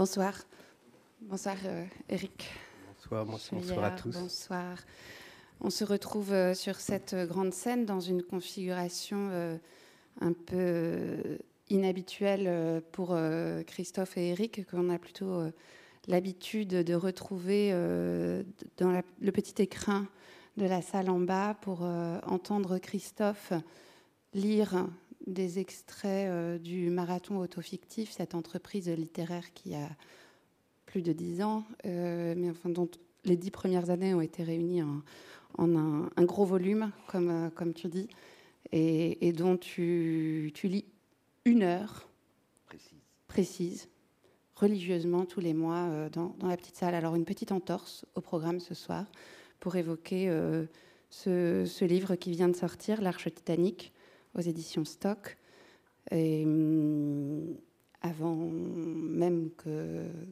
Bonsoir. Bonsoir euh, Eric. Bonsoir, bonsoir à tous. Bonsoir. On se retrouve euh, sur cette grande scène dans une configuration euh, un peu inhabituelle pour Christophe et Eric, qu'on a plutôt l'habitude de retrouver dans le petit écrin de la salle en bas pour entendre Christophe lire des extraits euh, du marathon autofictif, cette entreprise littéraire qui a plus de dix ans, euh, mais enfin dont les dix premières années ont été réunies en, un, gros volume, comme, euh, comme tu dis, et, dont tu, tu, lis une heure précise. religieusement tous les mois dans, dans, la petite salle. Alors une petite entorse au programme ce soir pour évoquer ce, ce, livre qui vient de sortir, L'Arche Titanique, aux éditions Stock. Et hum, avant même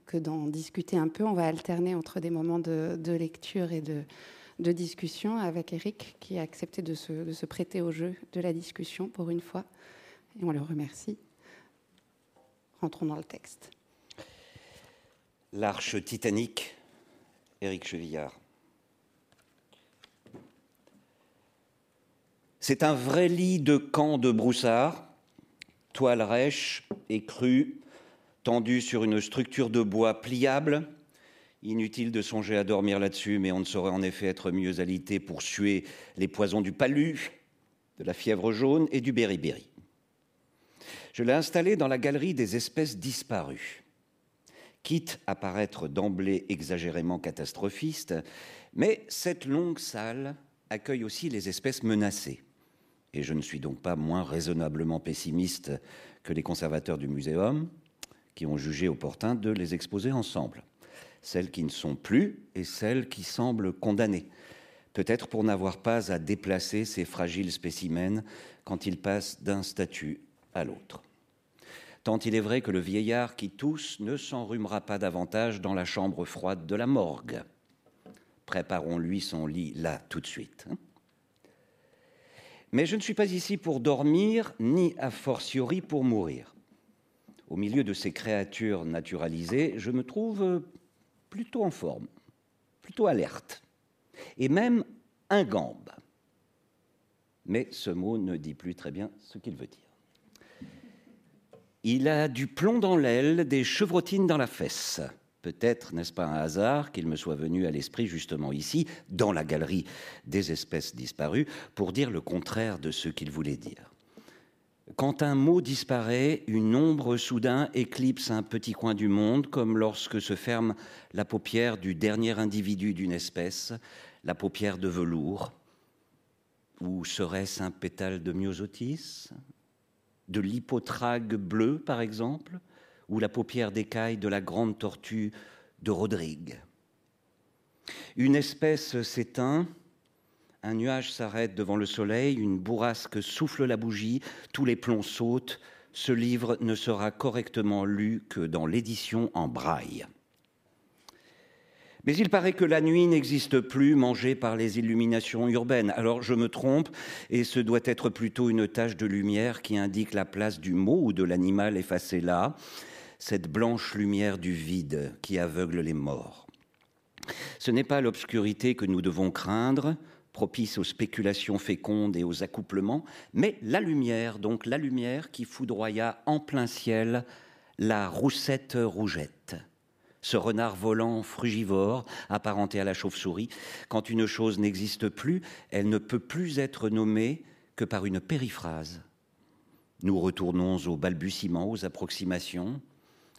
que, d'en discuter un peu, on va alterner entre des moments de, lecture et de, discussion avec Eric, qui a accepté de se, prêter au jeu de la discussion pour une fois. Et on le remercie. Rentrons dans le texte. L'arche titanique, Éric Chevillard. C'est un vrai lit de camp de broussard, toile rêche et crue, tendue sur une structure de bois pliable. Inutile de songer à dormir là-dessus, mais on ne saurait en effet être mieux alité pour suer les poisons du palu, de la fièvre jaune et du beriberi. Je l'ai installé dans la galerie des espèces disparues. Quitte à paraître d'emblée exagérément catastrophiste, mais cette longue salle accueille aussi les espèces menacées et je ne suis donc pas moins raisonnablement pessimiste que les conservateurs du muséum, qui ont jugé opportun de les exposer ensemble. Celles qui ne sont plus et celles qui semblent condamnées, peut-être pour n'avoir pas à déplacer ces fragiles spécimens quand ils passent d'un statut à l'autre. Tant il est vrai que le vieillard qui tousse ne s'enrhumera pas davantage dans la chambre froide de la morgue. Préparons-lui son lit là tout de suite. Hein. Mais je ne suis pas ici pour dormir, ni a fortiori pour mourir. Au milieu de ces créatures naturalisées, je me trouve plutôt en forme, plutôt alerte, et même ingambe. Mais ce mot ne dit plus très bien ce qu'il veut dire. Il a du plomb dans l'aile, des chevrotines dans la fesse. Peut-être n'est-ce pas un hasard qu'il me soit venu à l'esprit justement ici, dans la galerie des espèces disparues, pour dire le contraire de ce qu'il voulait dire. Quand un mot disparaît, une ombre soudain éclipse un petit coin du monde, comme lorsque se ferme la paupière du dernier individu d'une espèce, la paupière de velours. Ou serait-ce un pétale de myosotis? De l'hypotrague bleu, par exemple? Ou la paupière d'écaille de la grande tortue de Rodrigue. Une espèce s'éteint, un nuage s'arrête devant le soleil, une bourrasque souffle la bougie, tous les plombs sautent, ce livre ne sera correctement lu que dans l'édition en braille. Mais il paraît que la nuit n'existe plus, mangée par les illuminations urbaines. Alors je me trompe, et ce doit être plutôt une tache de lumière qui indique la place du mot ou de l'animal effacé là cette blanche lumière du vide qui aveugle les morts. Ce n'est pas l'obscurité que nous devons craindre, propice aux spéculations fécondes et aux accouplements, mais la lumière, donc la lumière qui foudroya en plein ciel la roussette rougette. Ce renard volant frugivore, apparenté à la chauve-souris, quand une chose n'existe plus, elle ne peut plus être nommée que par une périphrase. Nous retournons aux balbutiements, aux approximations,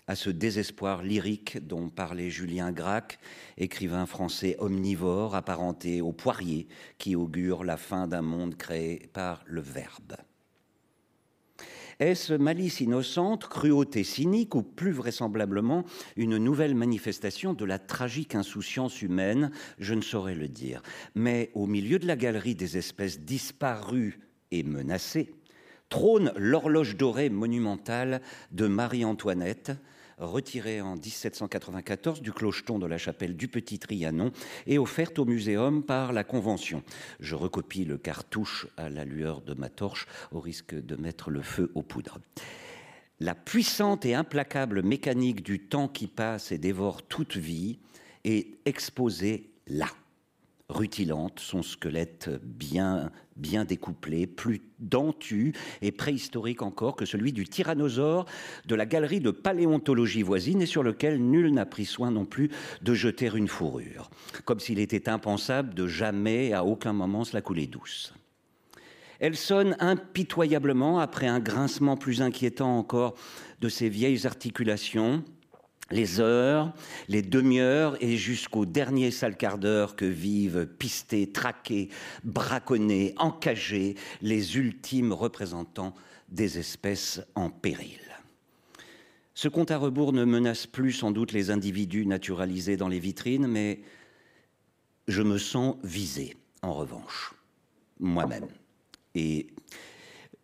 à ce désespoir lyrique dont parlait Julien Gracq, écrivain français omnivore apparenté au poirier qui augure la fin d'un monde créé par le Verbe. Est-ce malice innocente, cruauté cynique ou plus vraisemblablement une nouvelle manifestation de la tragique insouciance humaine? Je ne saurais le dire. Mais au milieu de la galerie des espèces disparues et menacées, trône l'horloge dorée monumentale de Marie-Antoinette, retirée en 1794 du clocheton de la chapelle du Petit Trianon et offerte au muséum par la Convention. Je recopie le cartouche à la lueur de ma torche au risque de mettre le feu aux poudres. La puissante et implacable mécanique du temps qui passe et dévore toute vie est exposée là rutilante, son squelette bien, bien découplé, plus dentu et préhistorique encore que celui du tyrannosaure de la galerie de paléontologie voisine et sur lequel nul n'a pris soin non plus de jeter une fourrure, comme s'il était impensable de jamais à aucun moment se la couler douce. Elle sonne impitoyablement après un grincement plus inquiétant encore de ses vieilles articulations, les heures, les demi-heures et jusqu'au dernier sale quart d'heure que vivent pistés, traqués, braconnés, encagés les ultimes représentants des espèces en péril. Ce compte à rebours ne menace plus sans doute les individus naturalisés dans les vitrines, mais je me sens visé, en revanche, moi-même. Et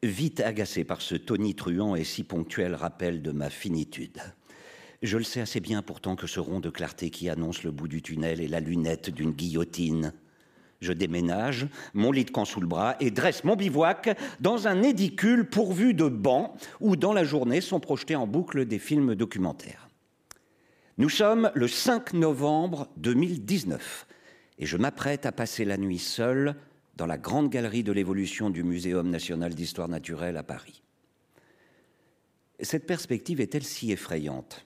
vite agacé par ce tonitruant et si ponctuel rappel de ma finitude. Je le sais assez bien pourtant que ce rond de clarté qui annonce le bout du tunnel est la lunette d'une guillotine. Je déménage, mon lit de camp sous le bras, et dresse mon bivouac dans un édicule pourvu de bancs où, dans la journée, sont projetés en boucle des films documentaires. Nous sommes le 5 novembre 2019 et je m'apprête à passer la nuit seul dans la grande galerie de l'évolution du Muséum national d'histoire naturelle à Paris. Cette perspective est-elle si effrayante?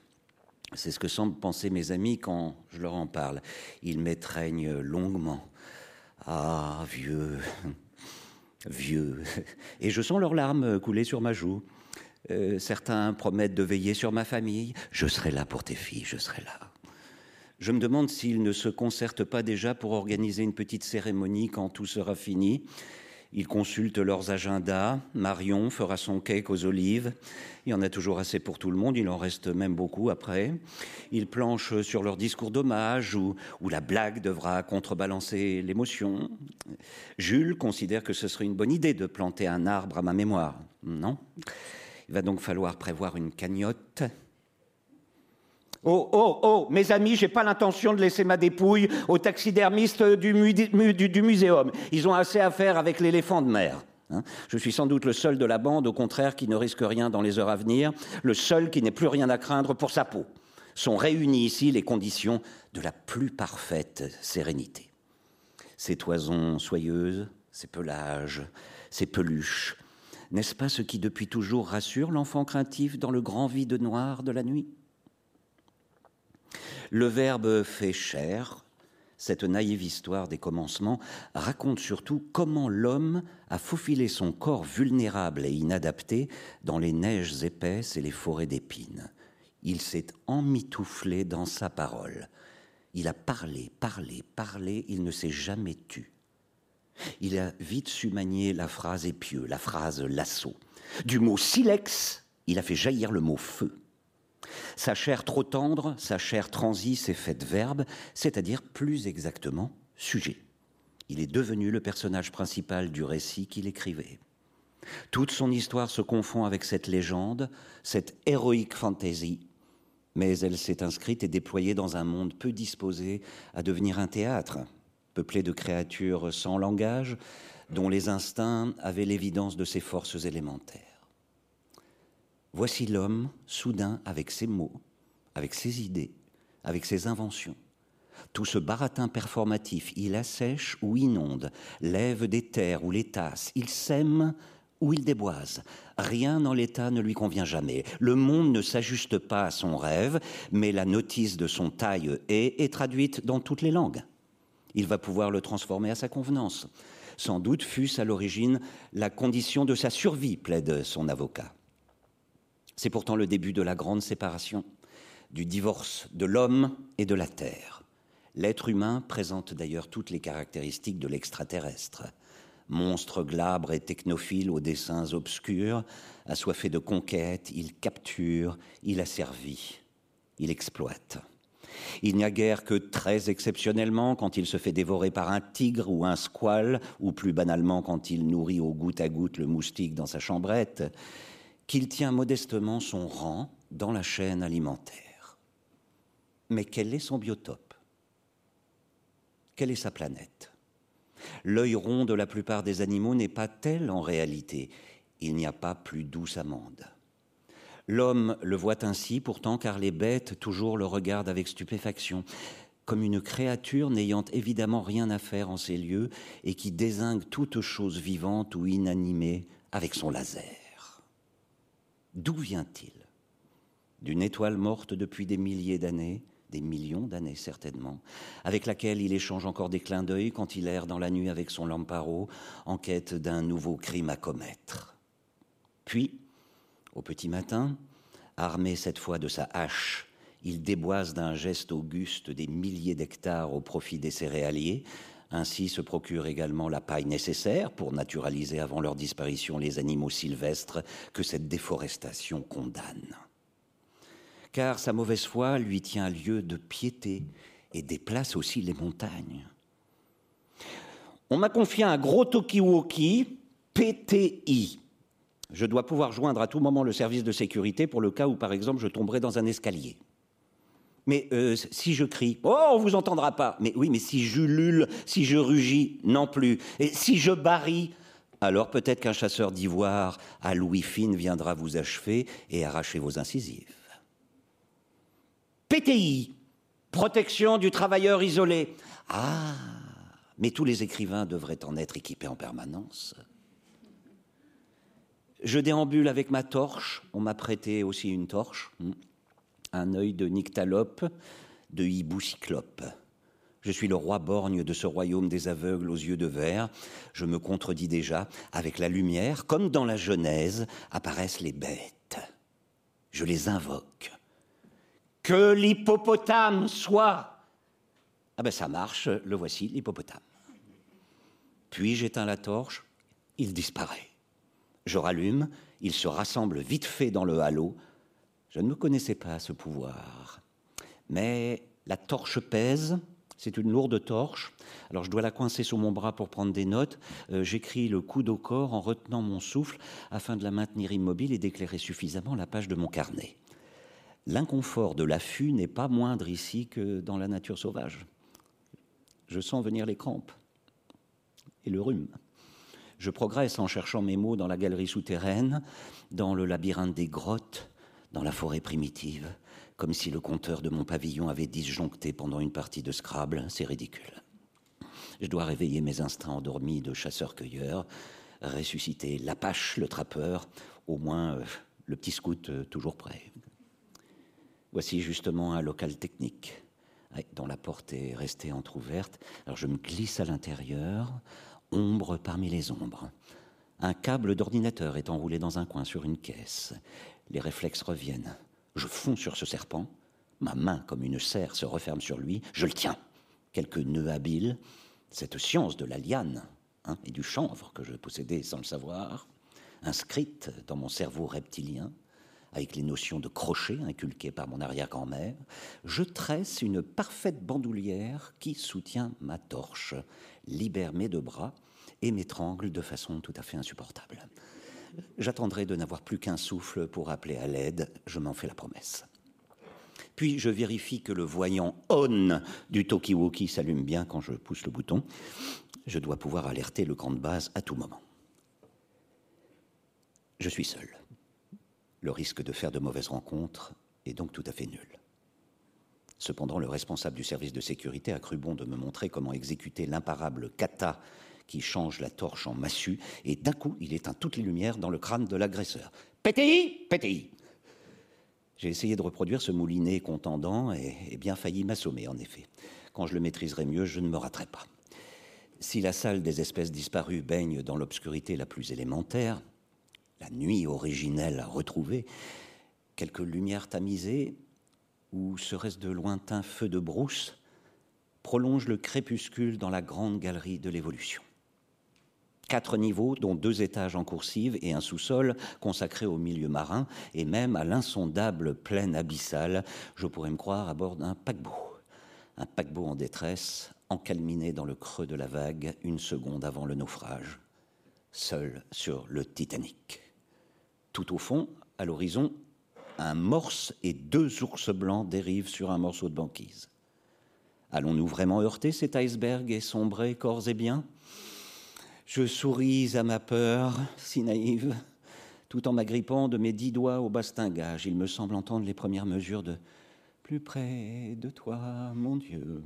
C'est ce que semblent penser mes amis quand je leur en parle. Ils m'étreignent longuement. Ah, vieux, vieux. Et je sens leurs larmes couler sur ma joue. Euh, certains promettent de veiller sur ma famille. Je serai là pour tes filles, je serai là. Je me demande s'ils ne se concertent pas déjà pour organiser une petite cérémonie quand tout sera fini ils consultent leurs agendas. Marion fera son cake aux olives. Il y en a toujours assez pour tout le monde. Il en reste même beaucoup après. Ils planchent sur leur discours d'hommage où, la blague devra contrebalancer l'émotion. Jules considère que ce serait une bonne idée de planter un arbre à ma mémoire. Non. Il va donc falloir prévoir une cagnotte Oh, oh, oh, mes amis, j'ai pas l'intention de laisser ma dépouille aux taxidermistes du, muséum. Ils ont assez à faire avec l'éléphant de mer. Hein. Je suis sans doute le seul de la bande, au contraire, qui ne risque rien dans les heures à venir, le seul qui n'ait plus rien à craindre pour sa peau. Sont réunies ici les conditions de la plus parfaite sérénité. Ces toisons soyeuses, ces pelages, ces peluches, n'est-ce pas ce qui depuis toujours rassure l'enfant craintif dans le grand vide noir de la nuit? Le Verbe fait chair. Cette naïve histoire des commencements raconte surtout comment l'homme a faufilé son corps vulnérable et inadapté dans les neiges épaisses et les forêts d'épines. Il s'est emmitouflé dans sa parole. Il a parlé, parlé, parlé, il ne s'est jamais tu. Il a vite su manier la phrase épieux, la phrase lasso. Du mot silex, il a fait jaillir le mot feu. Sa chair trop tendre, sa chair transie s'est faite verbe, c'est-à-dire plus exactement sujet. Il est devenu le personnage principal du récit qu'il écrivait. Toute son histoire se confond avec cette légende, cette héroïque fantaisie, mais elle s'est inscrite et déployée dans un monde peu disposé à devenir un théâtre, peuplé de créatures sans langage, dont les instincts avaient l'évidence de ses forces élémentaires. Voici l'homme, soudain, avec ses mots, avec ses idées, avec ses inventions. Tout ce baratin performatif, il assèche ou inonde, lève des terres ou les tasse, il sème ou il déboise. Rien dans l'état ne lui convient jamais. Le monde ne s'ajuste pas à son rêve, mais la notice de son taille est, est traduite dans toutes les langues. Il va pouvoir le transformer à sa convenance. Sans doute fut-ce à l'origine la condition de sa survie, plaide son avocat. C'est pourtant le début de la grande séparation, du divorce de l'homme et de la terre. L'être humain présente d'ailleurs toutes les caractéristiques de l'extraterrestre. Monstre glabre et technophile aux dessins obscurs, assoiffé de conquête, il capture, il asservit, il exploite. Il n'y a guère que très exceptionnellement quand il se fait dévorer par un tigre ou un squale, ou plus banalement quand il nourrit au goutte à goutte le moustique dans sa chambrette, qu'il tient modestement son rang dans la chaîne alimentaire. Mais quel est son biotope? Quelle est sa planète? L'œil rond de la plupart des animaux n'est pas tel en réalité. Il n'y a pas plus douce amande. L'homme le voit ainsi pourtant car les bêtes toujours le regardent avec stupéfaction, comme une créature n'ayant évidemment rien à faire en ces lieux et qui désingue toute chose vivante ou inanimée avec son laser. D'où vient-il? D'une étoile morte depuis des milliers d'années des millions d'années certainement, avec laquelle il échange encore des clins d'œil quand il erre dans la nuit avec son lamparo en quête d'un nouveau crime à commettre. Puis, au petit matin, armé cette fois de sa hache, il déboise d'un geste auguste des milliers d'hectares au profit des céréaliers, ainsi se procure également la paille nécessaire pour naturaliser avant leur disparition les animaux sylvestres que cette déforestation condamne car sa mauvaise foi lui tient lieu de piété et déplace aussi les montagnes. On m'a confié un gros Tokiwoki PTI. Je dois pouvoir joindre à tout moment le service de sécurité pour le cas où, par exemple, je tomberais dans un escalier. Mais euh, si je crie, oh, on vous entendra pas. Mais oui, mais si j'ulule, si je rugis, non plus. Et si je barille, alors peut-être qu'un chasseur d'ivoire à Louis Fine viendra vous achever et arracher vos incisives. PTI, protection du travailleur isolé. Ah, mais tous les écrivains devraient en être équipés en permanence. Je déambule avec ma torche. On m'a prêté aussi une torche. Un œil de nyctalope, de hibou cyclope. Je suis le roi borgne de ce royaume des aveugles aux yeux de verre. Je me contredis déjà. Avec la lumière, comme dans la Genèse, apparaissent les bêtes. Je les invoque que l'hippopotame soit. Ah ben ça marche, le voici, l'hippopotame. Puis j'éteins la torche, il disparaît. Je rallume, il se rassemble vite fait dans le halo. Je ne me connaissais pas ce pouvoir. Mais la torche pèse, c'est une lourde torche. Alors je dois la coincer sous mon bras pour prendre des notes. Euh, j'écris le coup au corps en retenant mon souffle afin de la maintenir immobile et d'éclairer suffisamment la page de mon carnet l'inconfort de l'affût n'est pas moindre ici que dans la nature sauvage. Je sens venir les crampes et le rhume. Je progresse en cherchant mes mots dans la galerie souterraine, dans le labyrinthe des grottes, dans la forêt primitive, comme si le compteur de mon pavillon avait disjoncté pendant une partie de Scrabble. C'est ridicule. Je dois réveiller mes instincts endormis de chasseur-cueilleur, ressusciter l'Apache, le trappeur, au moins euh, le petit scout euh, toujours prêt. Voici justement un local technique dont la porte est restée entr'ouverte. Alors je me glisse à l'intérieur, ombre parmi les ombres. Un câble d'ordinateur est enroulé dans un coin sur une caisse. Les réflexes reviennent. Je fonds sur ce serpent. Ma main, comme une serre, se referme sur lui. Je le tiens. Quelques nœuds habiles. Cette science de la liane hein, et du chanvre que je possédais sans le savoir, inscrite dans mon cerveau reptilien, avec les notions de crochet inculquées par mon arrière-grand-mère, je tresse une parfaite bandoulière qui soutient ma torche, libère mes deux bras et m'étrangle de façon tout à fait insupportable. J'attendrai de n'avoir plus qu'un souffle pour appeler à l'aide, je m'en fais la promesse. Puis je vérifie que le voyant on du Tokiwoki s'allume bien quand je pousse le bouton. Je dois pouvoir alerter le camp de base à tout moment. Je suis seul le risque de faire de mauvaises rencontres est donc tout à fait nul. Cependant, le responsable du service de sécurité a cru bon de me montrer comment exécuter l'imparable kata qui change la torche en massue, et d'un coup, il éteint toutes les lumières dans le crâne de l'agresseur. PTI PTI J'ai essayé de reproduire ce moulinet contendant et, bien failli m'assommer, en effet. Quand je le maîtriserai mieux, je ne me raterai pas. Si la salle des espèces disparues baigne dans l'obscurité la plus élémentaire, la nuit originelle à retrouver, quelques lumières tamisées, ou serait-ce de lointains feux de brousse, prolongent le crépuscule dans la grande galerie de l'évolution. Quatre niveaux, dont deux étages en coursive et un sous-sol consacré au milieu marin et même à l'insondable plaine abyssale, je pourrais me croire à bord d'un paquebot. Un paquebot en détresse, encalminé dans le creux de la vague une seconde avant le naufrage, seul sur le Titanic. Tout au fond, à l'horizon, un morse et deux ours blancs dérivent sur un morceau de banquise. Allons-nous vraiment heurter cet iceberg et sombrer corps et biens Je souris à ma peur, si naïve, tout en m'agrippant de mes dix doigts au bastingage. Il me semble entendre les premières mesures de Plus près de toi, mon Dieu.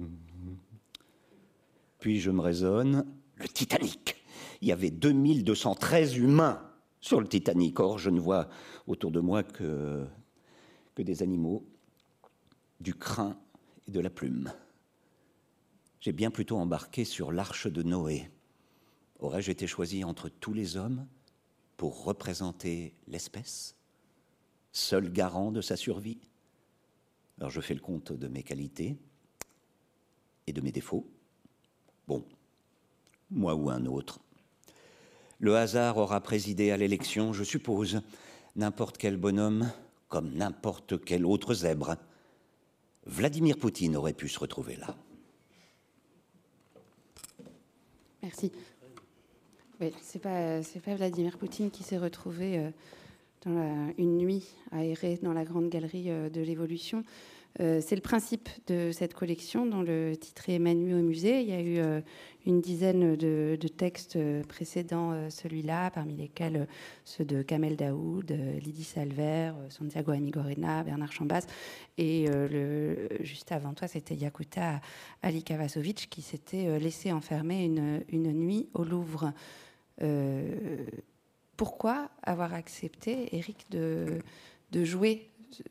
Puis je me raisonne Le Titanic Il y avait 2213 humains sur le Titanic. Or, je ne vois autour de moi que, que des animaux, du crin et de la plume j'ai bien plutôt embarqué sur l'arche de Noé. Aurais-je été choisi entre tous les hommes pour représenter l'espèce, seul garant de sa survie? Alors je fais le compte de mes qualités et de mes défauts. Bon, moi ou un autre. Le hasard aura présidé à l'élection, je suppose, n'importe quel bonhomme comme n'importe quel autre zèbre. Vladimir Poutine aurait pu se retrouver là. Merci. Oui, c'est pas Vladimir Poutine qui s'est retrouvé euh, dans une nuit aérée dans la grande galerie euh, de l'évolution. Euh, c'est le principe de cette collection dont le titre est Manu au musée. Il y a eu une dizaine de, textes précédents celui-là, parmi lesquels ceux de Kamel Daoud, Lydie Salver, Santiago Amigorena, Bernard Chambas. Et juste avant toi, c'était Yakuta Ali Kavasovic qui s'était laissé enfermer une, nuit au Louvre. Pourquoi avoir accepté, Eric, de, jouer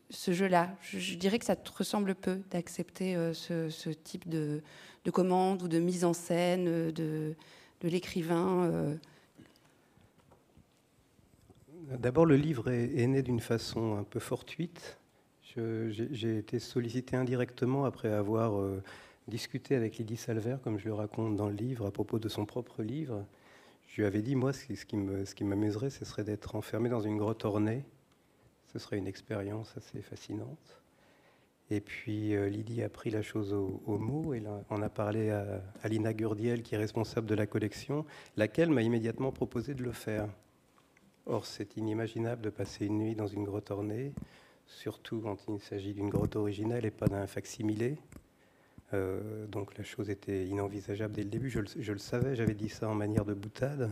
ce jeu-là? Je, dirais que ça te ressemble peu d'accepter euh, ce, type de, commande ou de mise en scène euh, de, l'écrivain. Euh? D'abord, le livre est, né d'une façon un peu fortuite. J'ai été sollicité indirectement après avoir discuté avec Lydie Salver, comme je le raconte dans le livre, à propos de son propre livre. Je lui avais dit, moi, ce qui m'amuserait, ce serait d'être enfermé dans une grotte ornée ce serait une expérience assez fascinante. Et puis euh, Lydie a pris la chose au, mot et on a parlé à, Lina Gurdiel, qui est responsable de la collection, laquelle m'a immédiatement proposé de le faire. Or, c'est inimaginable de passer une nuit dans une grotte ornée, surtout quand il s'agit d'une grotte originelle et pas d'un facsimilé. Euh, donc la chose était inenvisageable dès le début. Je le, le savais, j'avais dit ça en manière de boutade.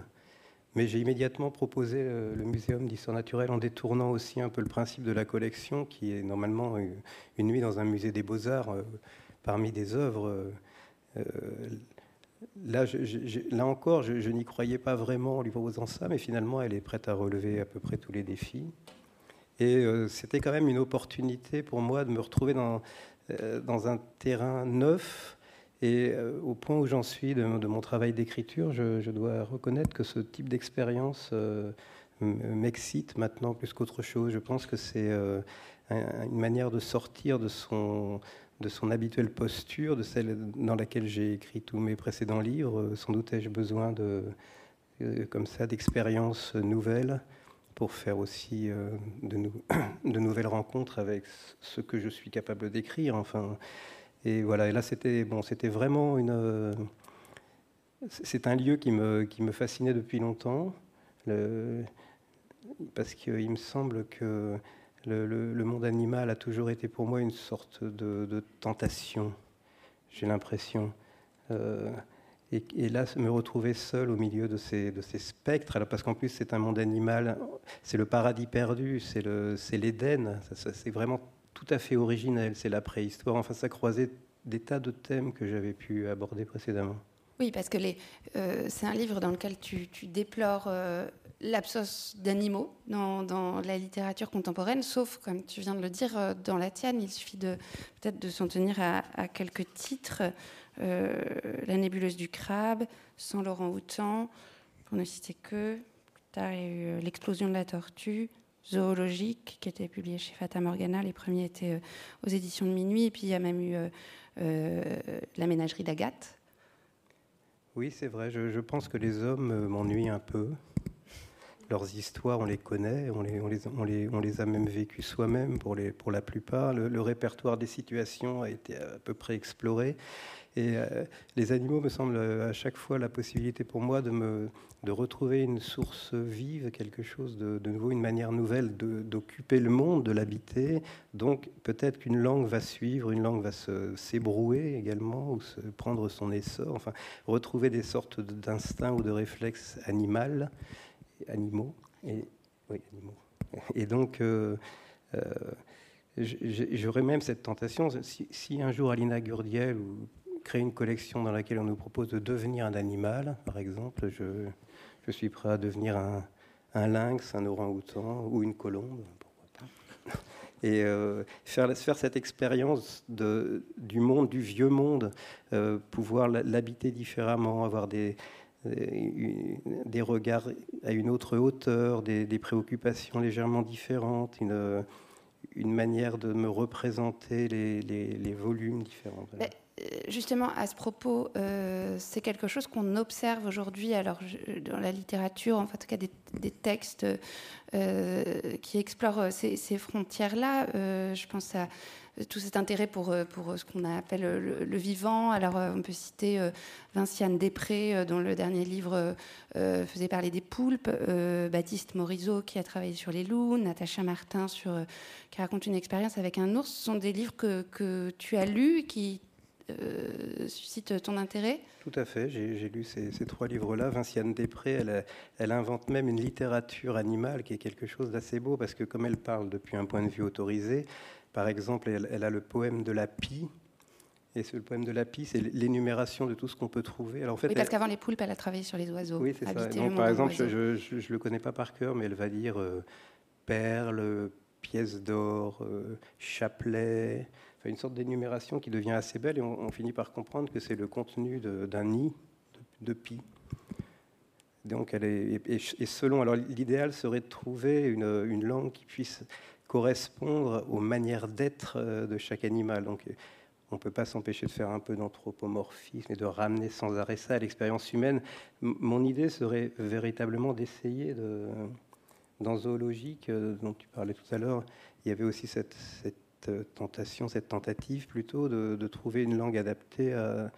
Mais j'ai immédiatement proposé euh, le Muséum d'histoire naturelle en détournant aussi un peu le principe de la collection, qui est normalement une nuit dans un musée des beaux-arts euh, parmi des œuvres. Là, là encore, je, n'y croyais pas vraiment en lui proposant ça, mais finalement, elle est prête à relever à peu près tous les défis. Et c'était quand même une opportunité pour moi de me retrouver dans, dans un terrain neuf et euh, au point où j'en suis de, mon travail d'écriture, je, dois reconnaître que ce type d'expérience euh, m'excite maintenant plus qu'autre chose. Je pense que c'est euh, une manière de sortir de son, de son habituelle posture, de celle dans laquelle j'ai écrit tous mes précédents livres. Sans doute ai-je besoin de, comme ça, d'expériences nouvelles pour faire aussi de, de, nouvelles rencontres avec ce que je suis capable d'écrire. Enfin, et voilà, et là c'était bon, c'était vraiment une. Euh, c'est un lieu qui me, qui me fascinait depuis longtemps, parce qu'il me semble que le, monde animal a toujours été pour moi une sorte de, de tentation, j'ai l'impression. Euh, et, là, me retrouver seul au milieu de ces, de ces spectres, alors parce qu'en plus c'est un monde animal, c'est le paradis perdu, c'est l'Éden, c'est vraiment tout à fait originel. C'est la préhistoire. Enfin, ça croisait des tas de thèmes que j'avais pu aborder précédemment. Oui, parce que euh, c'est un livre dans lequel tu, déplores euh, l'absence d'animaux dans, la littérature contemporaine, sauf, comme tu viens de le dire, euh, dans la tienne. Il suffit peut-être de s'en tenir à, quelques titres. la nébuleuse du crabe, Sans Laurent Houtan, pour ne citer que. As eu L'explosion de la tortue, zoologique qui était publié chez Fata Morgana. Les premiers étaient euh, aux éditions de Minuit. Et puis il y a même eu euh, euh, La ménagerie d'Agathe. Oui, c'est vrai. Je, pense que les hommes m'ennuient un peu. Leurs histoires, on les connaît, on les, on les, on les, on les a même vécues soi-même pour, pour la plupart. Le, répertoire des situations a été à peu près exploré. Et euh, les animaux me semblent à chaque fois la possibilité pour moi de, me, de retrouver une source vive, quelque chose de, de nouveau, une manière nouvelle d'occuper le monde, de l'habiter. Donc peut-être qu'une langue va suivre, une langue va s'ébrouer également, ou se prendre son essor, enfin retrouver des sortes d'instincts ou de réflexes animaux animaux. Et, donc, euh, euh, j'aurais même cette tentation, si, un jour Alina Gurdiel ou crée une collection dans laquelle on nous propose de devenir un animal, par exemple, je, je suis prêt à devenir un, un lynx, un orang-outan ou une colombe, et euh, faire, faire cette expérience du monde, du vieux monde, pouvoir l'habiter différemment, avoir des, des regards à une autre hauteur, des, préoccupations légèrement différentes, une, manière de me représenter les, volumes différents. Euh, justement, à ce propos, euh, c'est quelque chose qu'on observe aujourd'hui, alors dans la littérature, en, tout cas des, textes euh, qui explorent ces frontières-là. je pense à tout cet intérêt pour, euh, pour ce qu'on appelle le, vivant. Alors, euh, on peut citer euh, Vinciane Després, dont le dernier livre faisait parler des poulpes, Baptiste Morisot, qui a travaillé sur les loups, Natacha Martin, qui raconte une expérience avec un ours. Ce sont des livres que, tu as lus, qui suscitent ton intérêt? Tout à fait, j'ai lu ces, trois livres-là. Vinciane Després, elle, invente même une littérature animale qui est quelque chose d'assez beau, parce que comme elle parle depuis un point de vue autorisé, par exemple, elle, a le poème de la pie. Et le poème de la pie, c'est l'énumération de tout ce qu'on peut trouver. Alors, en fait, oui, parce qu'avant les poulpes, elle a travaillé sur les oiseaux. Oui, c'est ça. par exemple, je ne le connais pas par cœur, mais elle va dire euh, perles, pièces d'or, euh, chapelet, enfin, une sorte d'énumération qui devient assez belle et on, finit par comprendre que c'est le contenu d'un nid de, pie. Donc, elle est, et, selon, alors l'idéal serait de trouver une, une langue qui puisse correspondre aux manières d'être euh, de chaque animal. Donc, on ne peut pas s'empêcher de faire un peu d'anthropomorphisme et de ramener sans arrêt ça à l'expérience humaine. mon idée serait véritablement d'essayer de, dans zoologique, euh, dont tu parlais tout à l'heure, il y avait aussi cette, euh, tentation, cette tentative plutôt de, trouver une langue adaptée à,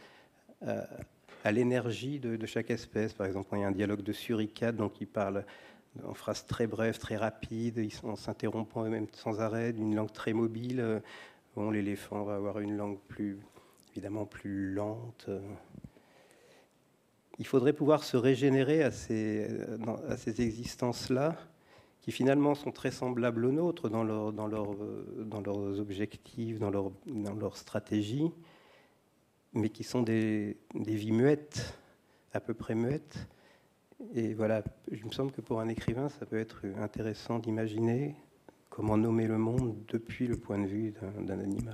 l'énergie de, chaque espèce. Par exemple, il y a un dialogue de suricate, donc il parle en phrases très brèves, très rapides, sont s'interrompant eux-mêmes sans arrêt, d'une langue très mobile. Bon, l'éléphant va avoir une langue plus, évidemment, plus lente. Il faudrait pouvoir se régénérer à ces, à ces existences-là, qui finalement sont très semblables aux nôtres dans, leur, dans, leur, dans leurs objectifs, dans leur, dans leur stratégie, mais qui sont des vies muettes, à peu près muettes et voilà, il me semble que pour un écrivain, ça peut être intéressant d'imaginer comment nommer le monde depuis le point de vue d'un animal.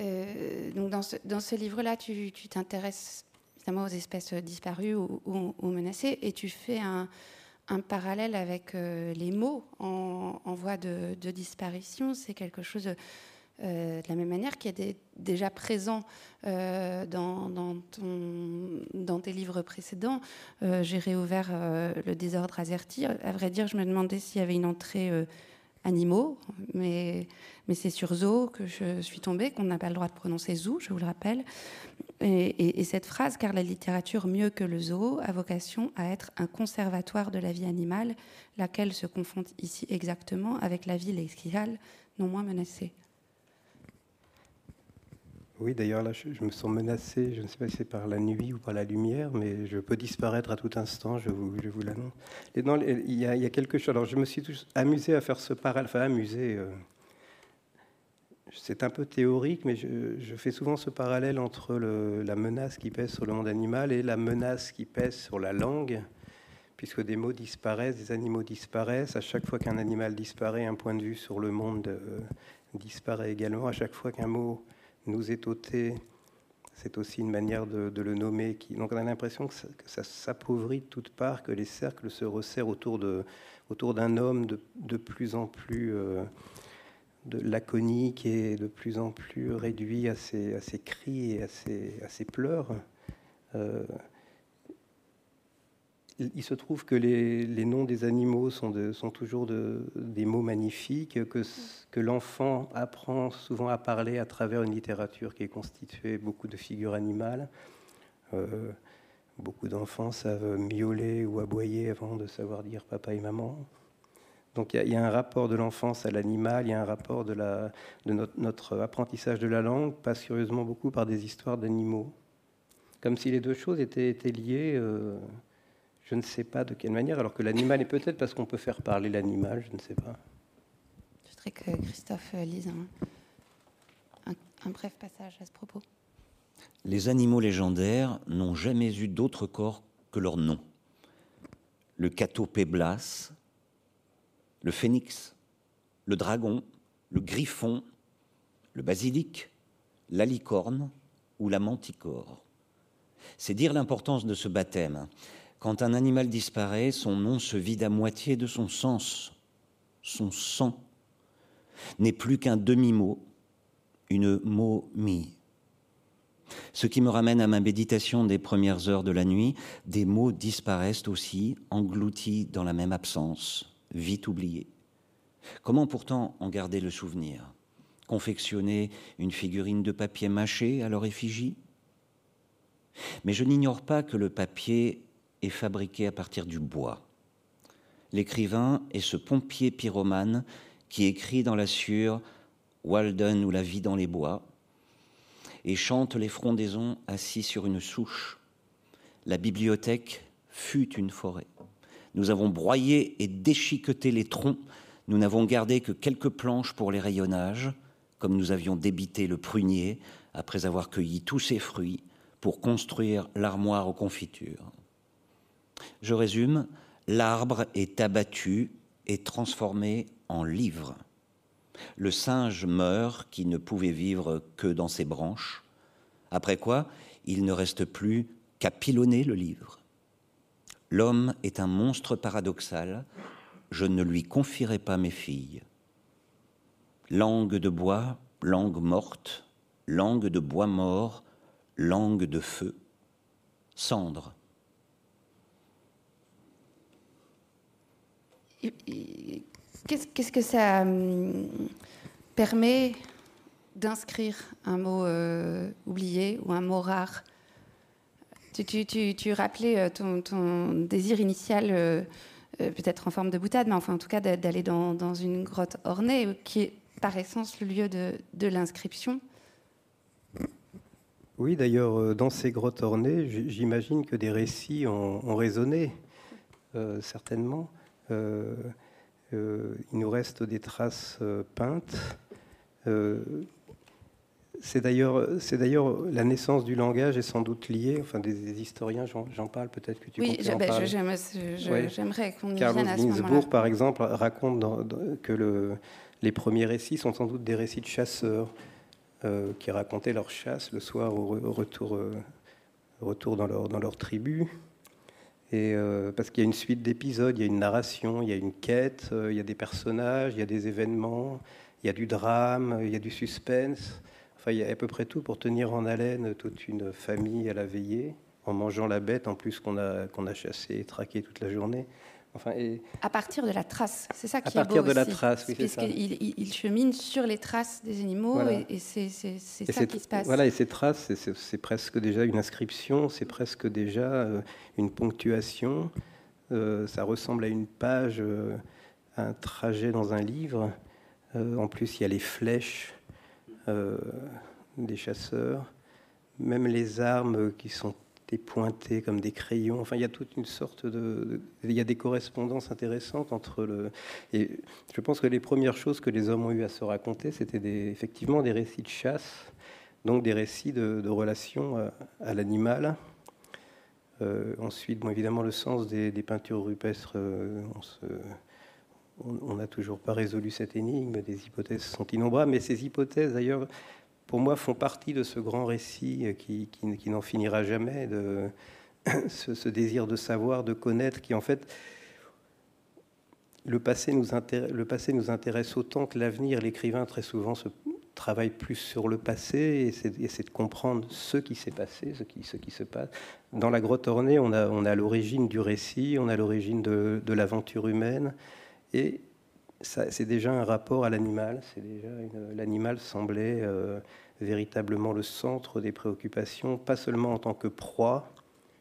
Euh, donc dans ce, dans ce livre-là, tu t'intéresses évidemment aux espèces disparues ou, menacées et tu fais un, un parallèle avec euh, les mots en, voie de, de disparition. C'est quelque chose euh, de la même manière qui est déjà présent euh, dans, tes livres précédents. Euh, j'ai réouvert Le désordre azerty. À vrai dire, je me demandais s'il y avait une entrée animaux, mais, c'est sur zoo que je suis tombée, qu'on n'a pas le droit de prononcer zoo, je vous le rappelle. Et, et, cette phrase, car la littérature, mieux que le zoo, a vocation à être un conservatoire de la vie animale, laquelle se confond ici exactement avec la vie lexicale non moins menacée. Oui, d'ailleurs, là, je, me sens menacé. Je ne sais pas si c'est par la nuit ou par la lumière, mais je peux disparaître à tout instant, je vous, je vous l'annonce. Il, y a, quelque chose. Alors, je me suis amusé à faire ce parallèle. Enfin, amusé. Euh, c'est un peu théorique, mais je, fais souvent ce parallèle entre la menace qui pèse sur le monde animal et la menace qui pèse sur la langue, puisque des mots disparaissent, des animaux disparaissent. À chaque fois qu'un animal disparaît, un point de vue sur le monde euh, disparaît également. À chaque fois qu'un mot nous est ôté, c'est aussi une manière de, le nommer. Donc on a l'impression que ça, s'appauvrit de toutes parts, que les cercles se resserrent autour, de, autour d'un homme de, de, plus en plus euh, de laconique et de plus en plus réduit à ses, à ses cris et à ses, à ses pleurs. Euh, il se trouve que les, noms des animaux sont, toujours des mots magnifiques, que, l'enfant apprend souvent à parler à travers une littérature qui est constituée beaucoup de figures animales. Euh, beaucoup d'enfants savent miauler ou aboyer avant de savoir dire papa et maman. Donc il y, a un rapport de l'enfance à l'animal, il y a un rapport de, notre, apprentissage de la langue, passe curieusement beaucoup par des histoires d'animaux, comme si les deux choses étaient, liées. Euh, je ne sais pas de quelle manière, alors que l'animal est peut-être parce qu'on peut faire parler l'animal, je ne sais pas. Je voudrais que Christophe lise un, bref passage à ce propos. Les animaux légendaires n'ont jamais eu d'autre corps que leur nom. Le catopéblas, le phénix, le dragon, le griffon, le basilic, la licorne ou la manticore. C'est dire l'importance de ce baptême. Quand un animal disparaît, son nom se vide à moitié de son sens. Son sang n'est plus qu'un demi-mot, une momie. Ce qui me ramène à ma méditation des premières heures de la nuit, des mots disparaissent aussi, engloutis dans la même absence, vite oubliés. Comment pourtant en garder le souvenir? Confectionner une figurine de papier mâché à leur effigie Mais je n'ignore pas que le papier est fabriqué à partir du bois. L'écrivain est ce pompier pyromane qui écrit dans la sûre Walden ou la vie dans les bois et chante les frondaisons assis sur une souche. La bibliothèque fut une forêt. Nous avons broyé et déchiqueté les troncs. Nous n'avons gardé que quelques planches pour les rayonnages, comme nous avions débité le prunier après avoir cueilli tous ses fruits pour construire l'armoire aux confitures. Je résume, l'arbre est abattu et transformé en livre. Le singe meurt qui ne pouvait vivre que dans ses branches, après quoi il ne reste plus qu'à pilonner le livre. L'homme est un monstre paradoxal, je ne lui confierai pas mes filles. Langue de bois, langue morte, langue de bois mort, langue de feu, cendre, Qu'est-ce que ça hum, permet d'inscrire un mot euh, oublié ou un mot rare? Tu, rappelais euh, ton, désir initial, euh, peut-être en forme de boutade, mais enfin en tout cas d'aller dans, une grotte ornée, qui est par essence le lieu de, l'inscription. Oui, d'ailleurs, dans ces grottes ornées, j'imagine que des récits ont, résonné, certainement. Euh, il nous reste des traces euh, peintes. Euh, c'est d'ailleurs, c'est d'ailleurs la naissance du langage est sans doute liée. Enfin, des, historiens, j'en, parle peut-être que tu oui, en ben, j'aimerais qu'on y vienne à ce Ginsburg, par exemple, raconte que le, les premiers récits sont sans doute des récits de chasseurs qui racontaient leur chasse le soir au, retour, retour dans leur, dans leur tribu. Et euh, parce qu'il y a une suite d'épisodes, il y a une narration, il y a une quête, euh, il y a des personnages, il y a des événements, il y a du drame, il y a du suspense. Enfin, il y a à peu près tout pour tenir en haleine toute une famille à la veillée, en mangeant la bête en plus qu'on a, qu'on a chassé et traqué toute la journée. À partir de la trace, c'est ça qui est beau. À partir de la trace, oui, il chemine sur les traces des animaux et, c'est ça qui se passe. Voilà, et ces traces, c'est presque déjà une inscription, c'est presque déjà euh, une ponctuation. Euh, ça ressemble à une page, euh, un trajet dans un livre. en plus, il y a les flèches des chasseurs, même les armes qui sont des pointés comme des crayons. Enfin, il y a toute une sorte de, il y a des correspondances intéressantes entre le. Et je pense que les premières choses que les hommes ont eu à se raconter, c'était effectivement des récits de chasse, donc des récits de, relations à, l'animal. Euh, ensuite, évidemment, le sens des, peintures rupestres, euh, on n'a toujours pas résolu cette énigme. Des hypothèses sont innombrables, mais ces hypothèses, d'ailleurs, pour moi, font partie de ce grand récit qui, n'en finira jamais, de ce, désir de savoir, de connaître, qui en fait, le passé nous intéresse, autant que l'avenir. L'écrivain très souvent se, travaille plus sur le passé et essaie de comprendre ce qui s'est passé, ce qui, se passe. Dans la grotte ornée, on a, on l'origine du récit, on a l'origine de, de l'aventure humaine, et c'est déjà un rapport à l'animal. L'animal semblait euh, véritablement le centre des préoccupations, pas seulement en tant que proie,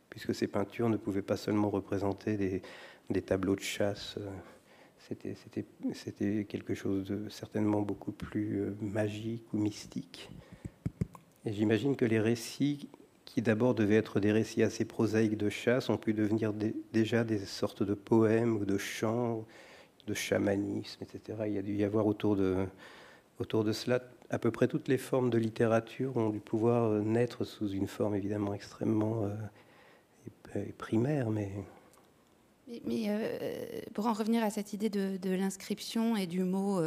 puisque ces peintures ne pouvaient pas seulement représenter des, des tableaux de chasse. Euh, c'était quelque chose de certainement beaucoup plus euh, magique ou mystique. Et j'imagine que les récits, qui d'abord devaient être des récits assez prosaïques de chasse, ont pu devenir déjà des sortes de poèmes ou de chants, de chamanisme, etc. Il y a dû y avoir autour de, autour de cela à peu près toutes les formes de littérature ont dû pouvoir euh, naître sous une forme évidemment extrêmement euh, primaire, mais mais, euh, pour en revenir à cette idée de, l'inscription et du mot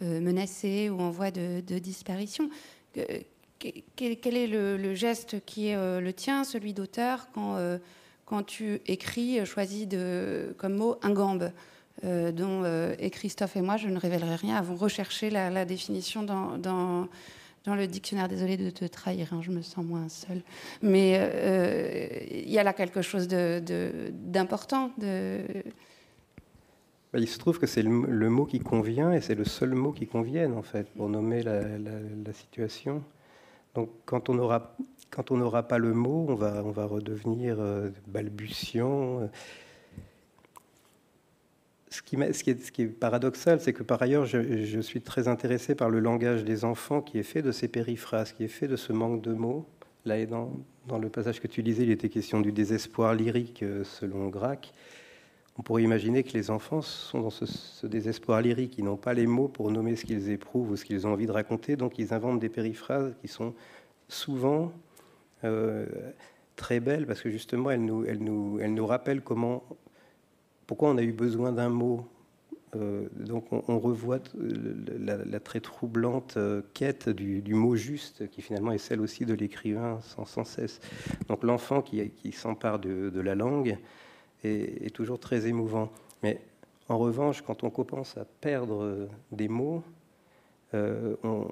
menacé ou en voie de, disparition, quel, est le, geste qui est le tien, celui d'auteur, quand, quand tu écris, choisis de, comme mot un gambe? Dont et Christophe et moi, je ne révélerai rien, avons recherché la, définition dans le dictionnaire. Désolée de te trahir, hein, je me sens moins seule. Mais euh, il y a là quelque chose d'important. Bah, il se trouve que c'est le, mot qui convient et c'est le seul mot qui convienne en fait pour nommer la, situation. Donc quand on n'aura pas le mot, on va on va redevenir euh, balbutiant ce qui, est, paradoxal, c'est que par ailleurs, je, suis très intéressé par le langage des enfants qui est fait de ces périphrases, qui est fait de ce manque de mots. Là, dans, dans le passage que tu lisais, il était question du désespoir lyrique euh, selon Grac. On pourrait imaginer que les enfants sont dans ce, désespoir lyrique. Ils n'ont pas les mots pour nommer ce qu'ils éprouvent ou ce qu'ils ont envie de raconter, donc ils inventent des périphrases qui sont souvent euh, très belles parce que justement elles nous rappellent comment pourquoi on a eu besoin d'un mot euh, donc on, revoit la, très troublante euh, quête du, mot juste, qui finalement est celle aussi de l'écrivain sans, cesse. Donc l'enfant qui, s'empare de, la langue est, toujours très émouvant. Mais en revanche, quand on commence à perdre des mots, euh, on,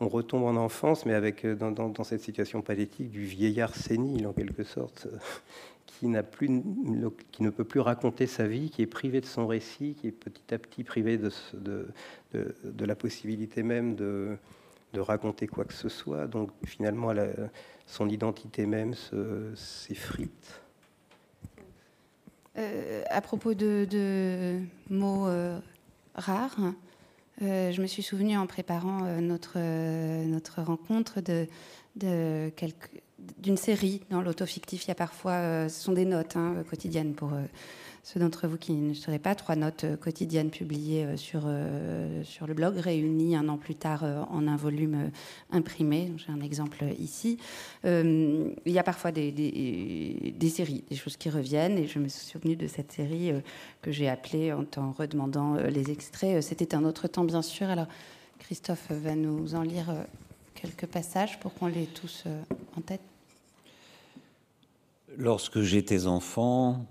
retombe en enfance, mais avec dans, dans, cette situation pathétique du vieillard sénile en quelque sorte, qui, plus, qui ne peut plus raconter sa vie, qui est privé de son récit, qui est petit à petit privé de, la possibilité même de, raconter quoi que ce soit. Donc finalement, son identité même s'effrite. Euh, à propos de, mots euh, rares, euh, je me suis souvenu en préparant notre, notre rencontre de quelques d'une série dans l'autofictif. Il y a parfois, euh, ce sont des notes hein, quotidiennes pour euh, ceux d'entre vous qui ne seraient pas, trois notes euh, quotidiennes publiées sur, sur le blog, réunies un an plus tard en un volume imprimé. J'ai un exemple ici. il y a parfois des, des, séries, des choses qui reviennent, et je me suis souvenu de cette série que j'ai appelée en t'en redemandant les extraits. C'était un autre temps, bien sûr. Alors, Christophe va nous en lire quelques passages pour qu'on les tous en tête. Lorsque j'étais enfant,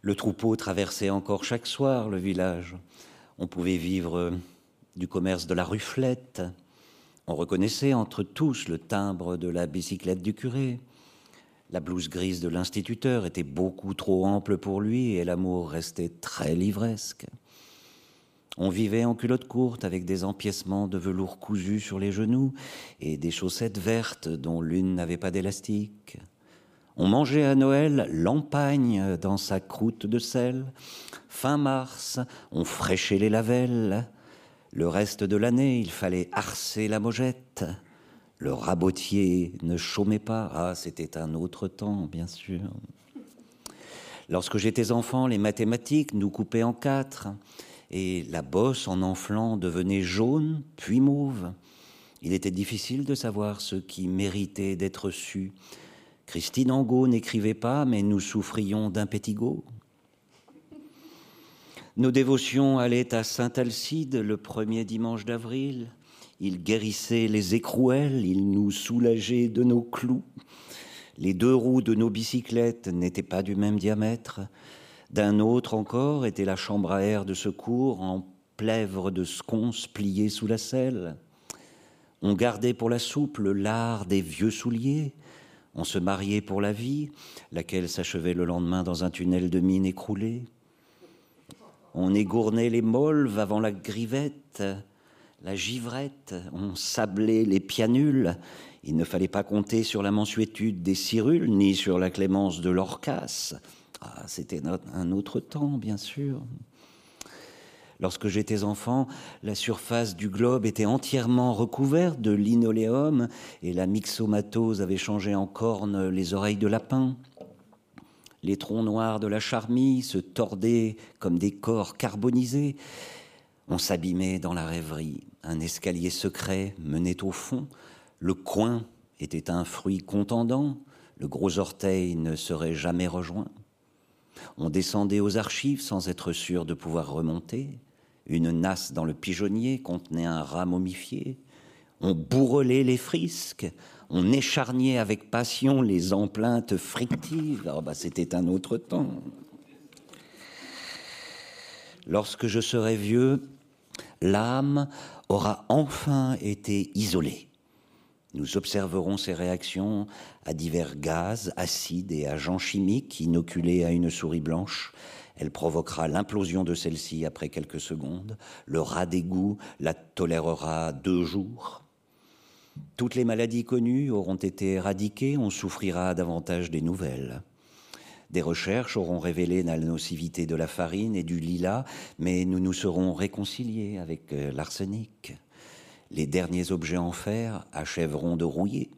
le troupeau traversait encore chaque soir le village. On pouvait vivre du commerce de la ruflette. On reconnaissait entre tous le timbre de la bicyclette du curé. La blouse grise de l'instituteur était beaucoup trop ample pour lui et l'amour restait très livresque. On vivait en culotte courte avec des empiècements de velours cousu sur les genoux et des chaussettes vertes dont l'une n'avait pas d'élastique. On mangeait à Noël l'empagne dans sa croûte de sel. Fin mars, on fraîchait les lavelles. Le reste de l'année, il fallait harcer la mojette. Le rabotier ne chômait pas. Ah, c'était un autre temps, bien sûr. Lorsque j'étais enfant, les mathématiques nous coupaient en quatre, et la bosse en enflant devenait jaune, puis mauve. Il était difficile de savoir ce qui méritait d'être su Christine Angot n'écrivait pas, mais nous souffrions d'un pétigot. Nos dévotions allaient à Saint-Alcide le premier dimanche d'avril. Il guérissait les écrouelles, il nous soulageait de nos clous. Les deux roues de nos bicyclettes n'étaient pas du même diamètre. D'un autre encore était la chambre à air de secours en plèvre de sconce pliée sous la selle. On gardait pour la soupe le lard des vieux souliers. On se mariait pour la vie, laquelle s'achevait le lendemain dans un tunnel de mine écroulé. On égournait les molves avant la grivette, la givrette, on sablait les pianules. Il ne fallait pas compter sur la mensuétude des cirules, ni sur la clémence de l'orcasse. Ah, C'était un autre temps, bien sûr. Lorsque j'étais enfant, la surface du globe était entièrement recouverte de linoléum et la myxomatose avait changé en cornes les oreilles de lapin. Les troncs noirs de la charmille se tordaient comme des corps carbonisés. On s'abîmait dans la rêverie. Un escalier secret menait au fond. Le coin était un fruit contendant. Le gros orteil ne serait jamais rejoint. On descendait aux archives sans être sûr de pouvoir remonter. Une nasse dans le pigeonnier contenait un rat momifié. On bourrelait les frisques. On écharniait avec passion les empleintes frictives. Oh bah, C'était un autre temps. Lorsque je serai vieux, l'âme aura enfin été isolée. Nous observerons ses réactions à divers gaz, acides et agents chimiques inoculés à une souris blanche. Elle provoquera l'implosion de celle-ci après quelques secondes. Le rat d'égout la tolérera deux jours. Toutes les maladies connues auront été éradiquées, on souffrira davantage des nouvelles. Des recherches auront révélé la nocivité de la farine et du lilas, mais nous nous serons réconciliés avec euh, l'arsenic. Les derniers objets en fer achèveront de rouiller.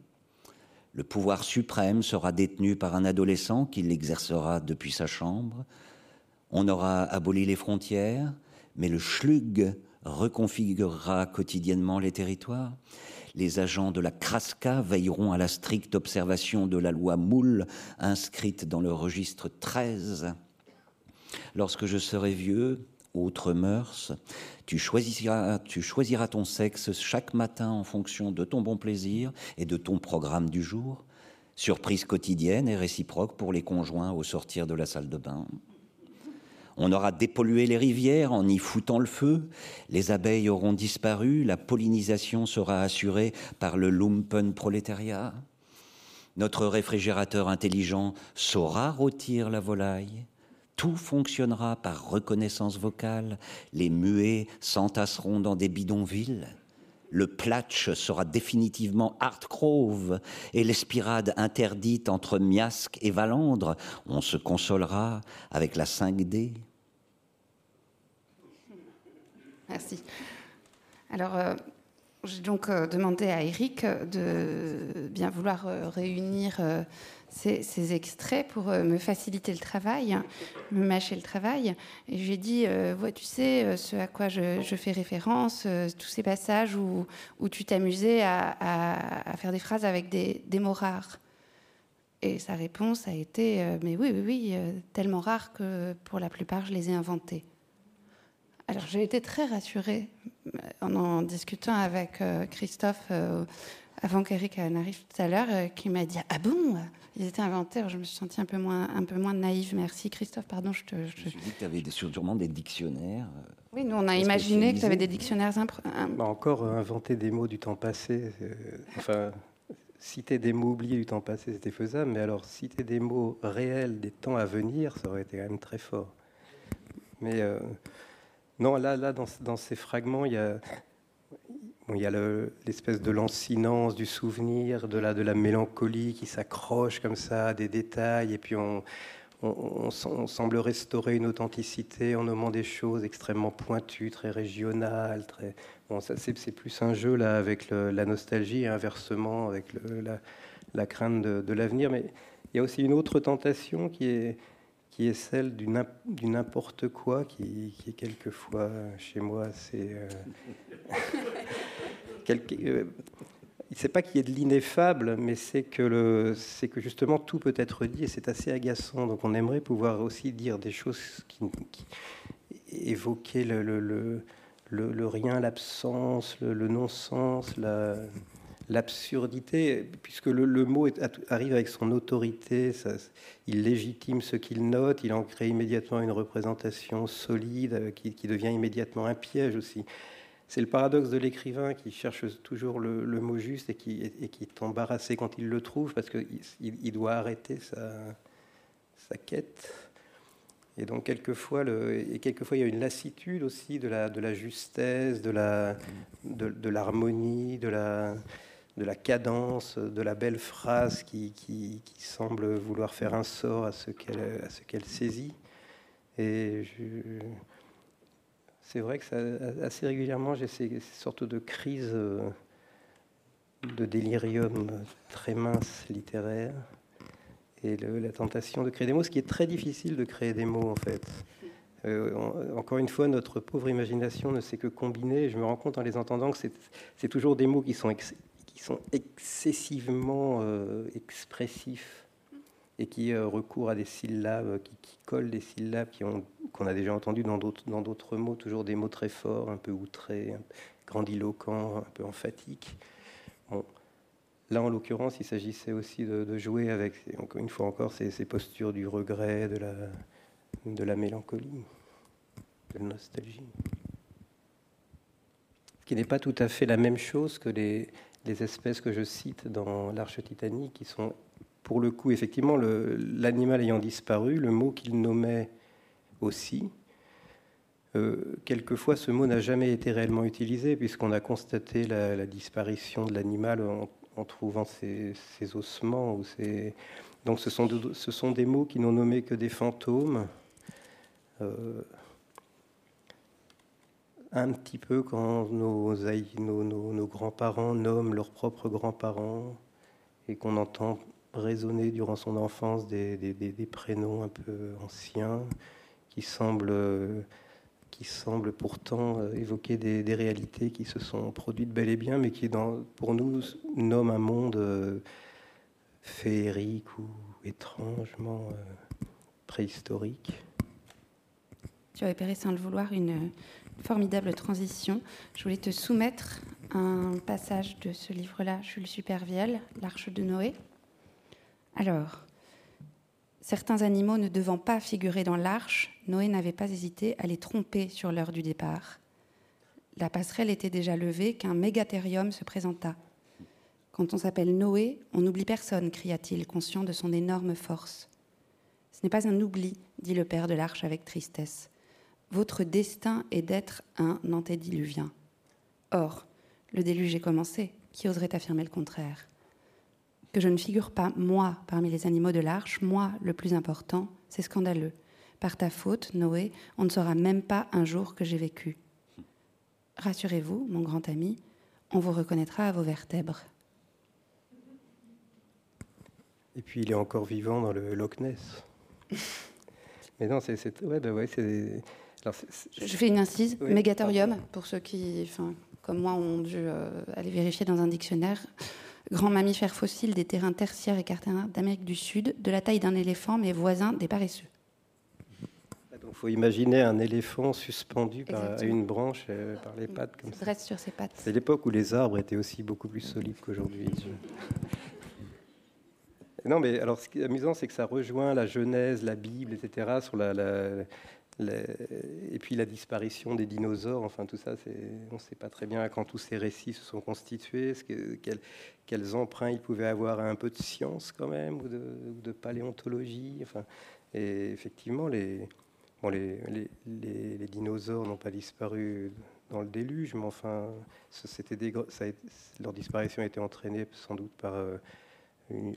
Le pouvoir suprême sera détenu par un adolescent qui l'exercera depuis sa chambre. On aura aboli les frontières, mais le schlug reconfigurera quotidiennement les territoires. Les agents de la Kraska veilleront à la stricte observation de la loi Moule inscrite dans le registre 13. Lorsque je serai vieux, autre mœurs, tu choisiras, ton sexe chaque matin en fonction de ton bon plaisir et de ton programme du jour. Surprise quotidienne et réciproque pour les conjoints au sortir de la salle de bain. On aura dépollué les rivières en y foutant le feu, les abeilles auront disparu, la pollinisation sera assurée par le lumpen prolétariat. Notre réfrigérateur intelligent saura rôtir la volaille. Tout fonctionnera par reconnaissance vocale. Les muets s'entasseront dans des bidonvilles. Le platch sera définitivement Hartgrove et l'espirade interdite entre Miasque et Valandre. On se consolera avec la 5D. Merci. Alors, euh, j'ai donc euh, demandé à Eric de bien vouloir euh, réunir ces, extraits pour euh, me faciliter le travail, me mâcher le travail. Et j'ai dit, euh, ouais, tu sais, euh, ce à quoi je, fais référence, euh, tous ces passages où, tu t'amusais à, faire des phrases avec des, mots rares. Et sa réponse a été, mais oui, oui, oui, tellement rares que pour la plupart, je les ai inventés. Alors j'ai été très rassurée en en discutant avec Christophe avant qu'Eric n'arrive tout à l'heure, euh, qui m'a dit ah bon, euh, ils étaient inventés. Alors je me suis sentie un peu moins, un peu moins naïve. Merci Christophe, pardon, je te. je Je me suis dit que tu avais sûrement des dictionnaires. Oui, nous on a imaginé que tu avais des dictionnaires. impr- Bah, encore euh, inventer des mots du temps passé, euh, enfin, citer des mots oubliés du temps passé, c'était faisable, mais alors citer des mots réels des temps à venir, ça aurait été quand même très fort. Mais euh, non, là, là dans, dans ces fragments, il y a, il y a le- l'espèce de lancinance du souvenir, de la, de la mélancolie qui s'accroche comme ça à des détails, et puis on, on, on sem- on semble restaurer une authenticité en nommant des choses extrêmement pointues, très régionales, très Bon, c'est, plus un jeu là avec la nostalgie et inversement avec la, la crainte de, l'avenir. Mais il y a aussi une autre tentation qui est, qui est celle du, n'im- du n'importe quoi qui, qui est quelquefois chez moi assez. euh, c'est pas qu'il y ait de l'ineffable, mais c'est que, justement tout peut être dit et c'est assez agaçant. Donc on aimerait pouvoir aussi dire des choses qui, qui le, rien, l'absence, le, non-sens, la- l'absurdité, puisque le, mot arrive avec son autorité, il légitime ce qu'il note, il en crée immédiatement une représentation solide euh, qui devient immédiatement un piège aussi. C'est le paradoxe de l'écrivain qui cherche toujours le, mot juste et qui, est embarrassé quand il le trouve parce qu'il il doit arrêter sa, quête. Et donc quelquefois, et quelquefois il y a une lassitude aussi de la, de la justesse, de l'harmonie, de la, de la cadence, de la belle phrase qui, semble vouloir faire un sort à ce qu'elle, à ce qu'elle saisit. Et je, c'est vrai que assez régulièrement, j'ai ces, sortes de crises euh, de délirium très mince littéraire et la tentation de créer des mots, ce qui est très difficile de créer des mots en fait. Euh, encore une fois, notre pauvre imagination ne sait que combiner. Je me rends compte en les entendant que c'est toujours des mots qui sont, qui sont excessivement euh, expressifs et qui recourent à des syllabes, qui, collent des syllabes qu'on a déjà entendu dans d'autres mots, toujours des mots très forts, un peu outrés, grandiloquents, un peu emphatiques. Là, en l'occurrence, il s'agissait aussi de, jouer avec, une fois encore, ces, postures du regret, de la, de la mélancolie, de la nostalgie. Ce qui n'est pas tout à fait la même chose que les, les espèces que je cite dans l'Arche Titanique, qui sont, pour le coup, effectivement, l'animal ayant disparu, le mot qu'il nommait aussi. Euh, quelquefois, ce mot n'a jamais été réellement utilisé puisqu'on a constaté la, disparition de l'animal en, trouvant ses, ossements. Donc ce sont, des mots qui n'ont nommé que des fantômes. Euh, un petit peu quand nos, grands-parents nomment leurs propres grands-parents et qu'on entend résonner durant son enfance des, des, prénoms un peu anciens qui semble, qui semble pourtant euh, évoquer des, réalités qui se sont produites bel et bien, mais qui, pour nous, nomment un monde euh, féerique ou étrangement euh, préhistorique. Tu as opéré sans le vouloir une formidable transition. Je voulais te soumettre un passage de ce livre-là, Jules Supervielle, L'Arche de Noé. Alors, Certains animaux ne devant pas figurer dans l'arche, Noé n'avait pas hésité à les tromper sur l'heure du départ. La passerelle était déjà levée qu'un mégathérium se présenta. Quand on s'appelle Noé, on n'oublie personne, cria-t-il, conscient de son énorme force. Ce n'est pas un oubli, dit le père de l'arche avec tristesse. Votre destin est d'être un antédiluvien. Or, le déluge est commencé. Qui oserait affirmer le contraire? Que je ne figure pas, moi, parmi les animaux de l'arche, moi, le plus important, c'est scandaleux. Par ta faute, Noé, on ne saura même pas un jour que j'ai vécu. Rassurez-vous, mon grand ami, on vous reconnaîtra à vos vertèbres. Et puis il est encore vivant dans le Loch Ness. Mais non, c'est. Ouais, bah ouais, c'est. Je fais une incise, mégatorium, pour ceux qui, enfin, comme moi, ont dû euh, aller vérifier dans un dictionnaire grand mammifère fossile des terrains tertiaires et quaternaires d'Amérique du Sud, de la taille d'un éléphant, mais voisin des paresseux. Il faut imaginer un éléphant suspendu par, à une branche euh, par les pattes comme ça. Reste sur ses pattes. C'est l'époque où les arbres étaient aussi beaucoup plus solides qu'aujourd'hui. non, mais alors ce qui est amusant, c'est que ça rejoint la Genèse, la Bible, etc. sur la, et puis la disparition des dinosaures, enfin tout ça, on ne sait pas très bien quand tous ces récits se sont constitués, quels emprunts ils pouvaient avoir à un peu de science quand même, ou de, paléontologie. Enfin, et effectivement, les, dinosaures n'ont pas disparu dans le déluge, mais enfin, leur disparition a été entraînée sans doute par... Euh,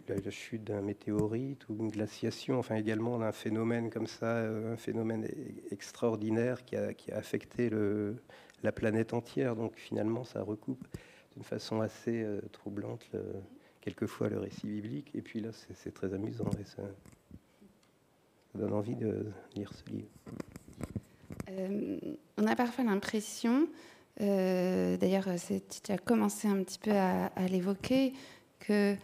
la, chute d'un météorite ou une glaciation, enfin également un phénomène comme ça, euh, un phénomène e-, extraordinaire qui a, qui a affecté le, la planète entière. Donc finalement, ça recoupe d'une façon assez euh, troublante quelquefois le récit biblique. Et puis là, c'est très amusant et ça, donne envie de lire ce livre. Euh, on a parfois l'impression, d'ailleurs, tu as commencé un petit peu à, à l'évoquer, que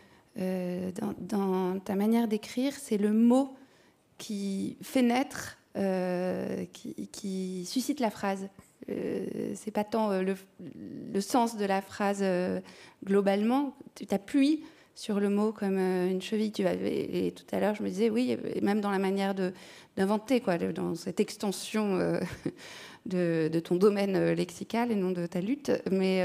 euh, dans, ta manière d'écrire, c'est le mot qui fait naître, euh, qui, suscite la phrase. Euh, c'est pas tant le, sens de la phrase globalement, tu t'appuies sur le mot comme une cheville. Et tout à l'heure, je me disais, oui, même dans la manière d'inventer, quoi, dans cette extension de, ton domaine lexical et non de ta lutte. Mais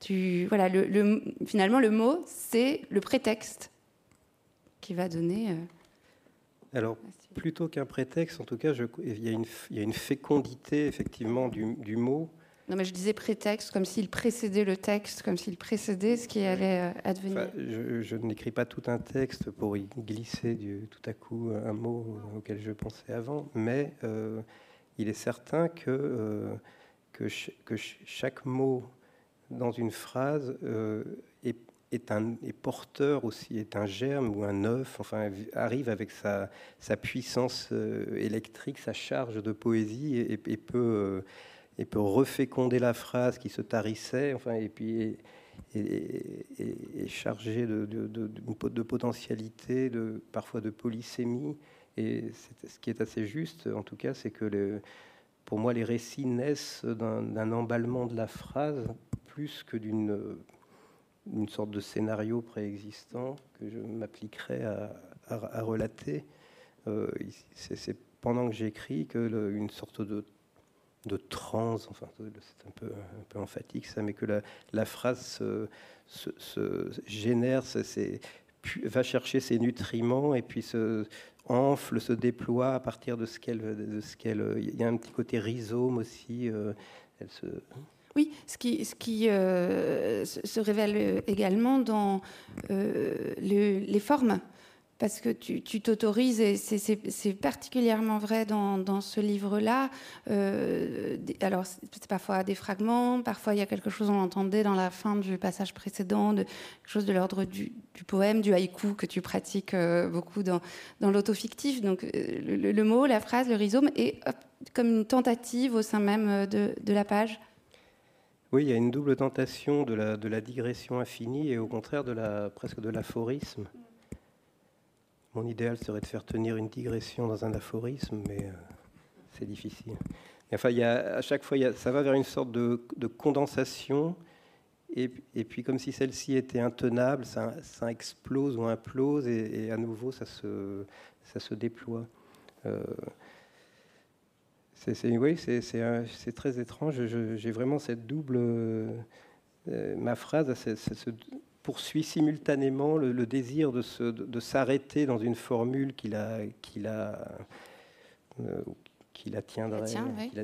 tu, voilà, le, finalement, le mot, c'est le prétexte qui va donner. Alors, plutôt qu'un prétexte, en tout cas, il, y a une, il, y a une, fécondité effectivement du, du, mot. Non, mais je disais prétexte, comme s'il précédait le texte, comme s'il précédait ce qui allait euh, advenir. je, n'écris pas tout un texte pour y glisser du, tout à coup un mot auquel je pensais avant, mais euh, il est certain que, euh, que, que, chaque mot dans une phrase est est, un, porteur aussi, est un germe ou un œuf, enfin, arrive avec sa, sa puissance euh, électrique, sa charge de poésie et, peut, euh, et peut reféconder la phrase qui se tarissait, enfin, et puis est, chargé de, de, potentialité, de, parfois de polysémie. Et ce qui est assez juste, en tout cas, c'est que le, pour moi, les récits naissent d'un emballement de la phrase plus que d'une une sorte de scénario préexistant que je m'appliquerai à, relater. Euh, c'est pendant que j'écris que une sorte de, de transe, enfin c'est un peu, emphatique ça, mais que la, la phrase se, génère, va chercher ses nutriments et puis se enfle, se déploie à partir de ce qu'elle... qu'elle il y a un petit côté rhizome aussi. Euh, elle se... Oui, ce qui, ce qui euh, se révèle également dans euh, les formes, parce que tu t'autorises, et c'est particulièrement vrai dans, ce livre-là. Euh, alors, c'est parfois des fragments, parfois il y a quelque chose, on entendait dans la fin du passage précédent, de, quelque chose de l'ordre du, poème, du haïku que tu pratiques beaucoup dans, l'autofictif. Donc, le, mot, la phrase, le rhizome, est comme une tentative au sein même de, de la page. Oui, il y a une double tentation de la, de la digression infinie et au contraire de la, presque de l'aphorisme. Mon idéal serait de faire tenir une digression dans un aphorisme, mais euh, c'est difficile. enfin, a, à chaque fois, a, ça va vers une sorte de, de condensation, et, puis comme si celle-ci était intenable, ça, explose ou implose, et, à nouveau, ça se, déploie. Euh, c'est, oui, c'est, très étrange. j'ai vraiment cette double. Euh, ma phrase se poursuit simultanément le, désir de, se, de, s'arrêter dans une formule qui la, qui la, euh, qui la tiendrait.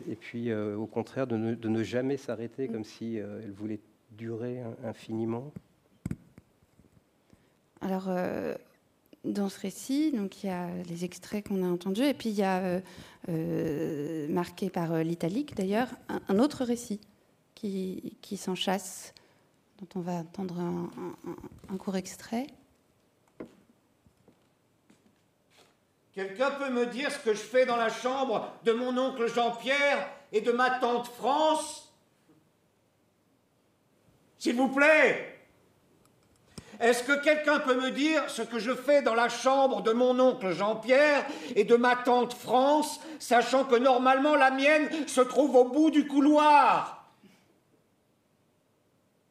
et puis, euh, au contraire, de ne, de ne jamais s'arrêter, mm. comme si elle voulait durer infiniment. Alors, dans ce récit, donc il y a les extraits qu'on a entendus, et puis il y a euh, euh, marqué par euh, l'italique d'ailleurs un, autre récit qui, qui s'enchasse, dont on va entendre un, court extrait. Quelqu'un peut me dire ce que je fais dans la chambre de mon oncle Jean-Pierre et de ma tante France? S'il vous plaît! Est-ce que quelqu'un peut me dire ce que je fais dans la chambre de mon oncle Jean-Pierre et de ma tante France, sachant que normalement la mienne se trouve au bout du couloir?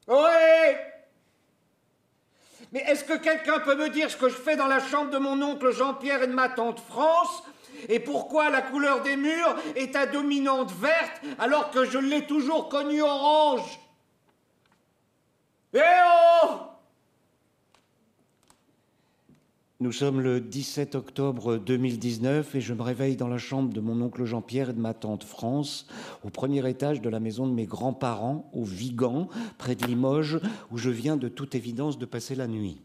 Oui Mais est-ce que quelqu'un peut me dire ce que je fais dans la chambre de mon oncle Jean-Pierre et de ma tante France et pourquoi la couleur des murs est à dominante verte alors que je l'ai toujours connue orange? Eh oh Nous sommes le 17 octobre 2019 et je me réveille dans la chambre de mon oncle Jean-Pierre et de ma tante France, au premier étage de la maison de mes grands-parents, au Vigan, près de Limoges, où je viens de toute évidence de passer la nuit.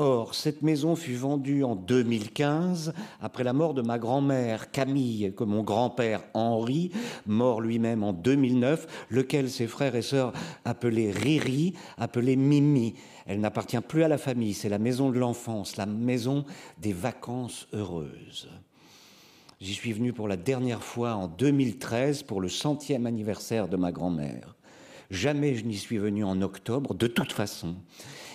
Or, cette maison fut vendue en 2015 après la mort de ma grand-mère Camille, que mon grand-père Henri, mort lui-même en 2009, lequel ses frères et sœurs appelaient Riri, appelaient Mimi. Elle n'appartient plus à la famille, c'est la maison de l'enfance, la maison des vacances heureuses. J'y suis venu pour la dernière fois en 2013 pour le centième anniversaire de ma grand-mère. Jamais je n'y suis venu en octobre, de toute façon.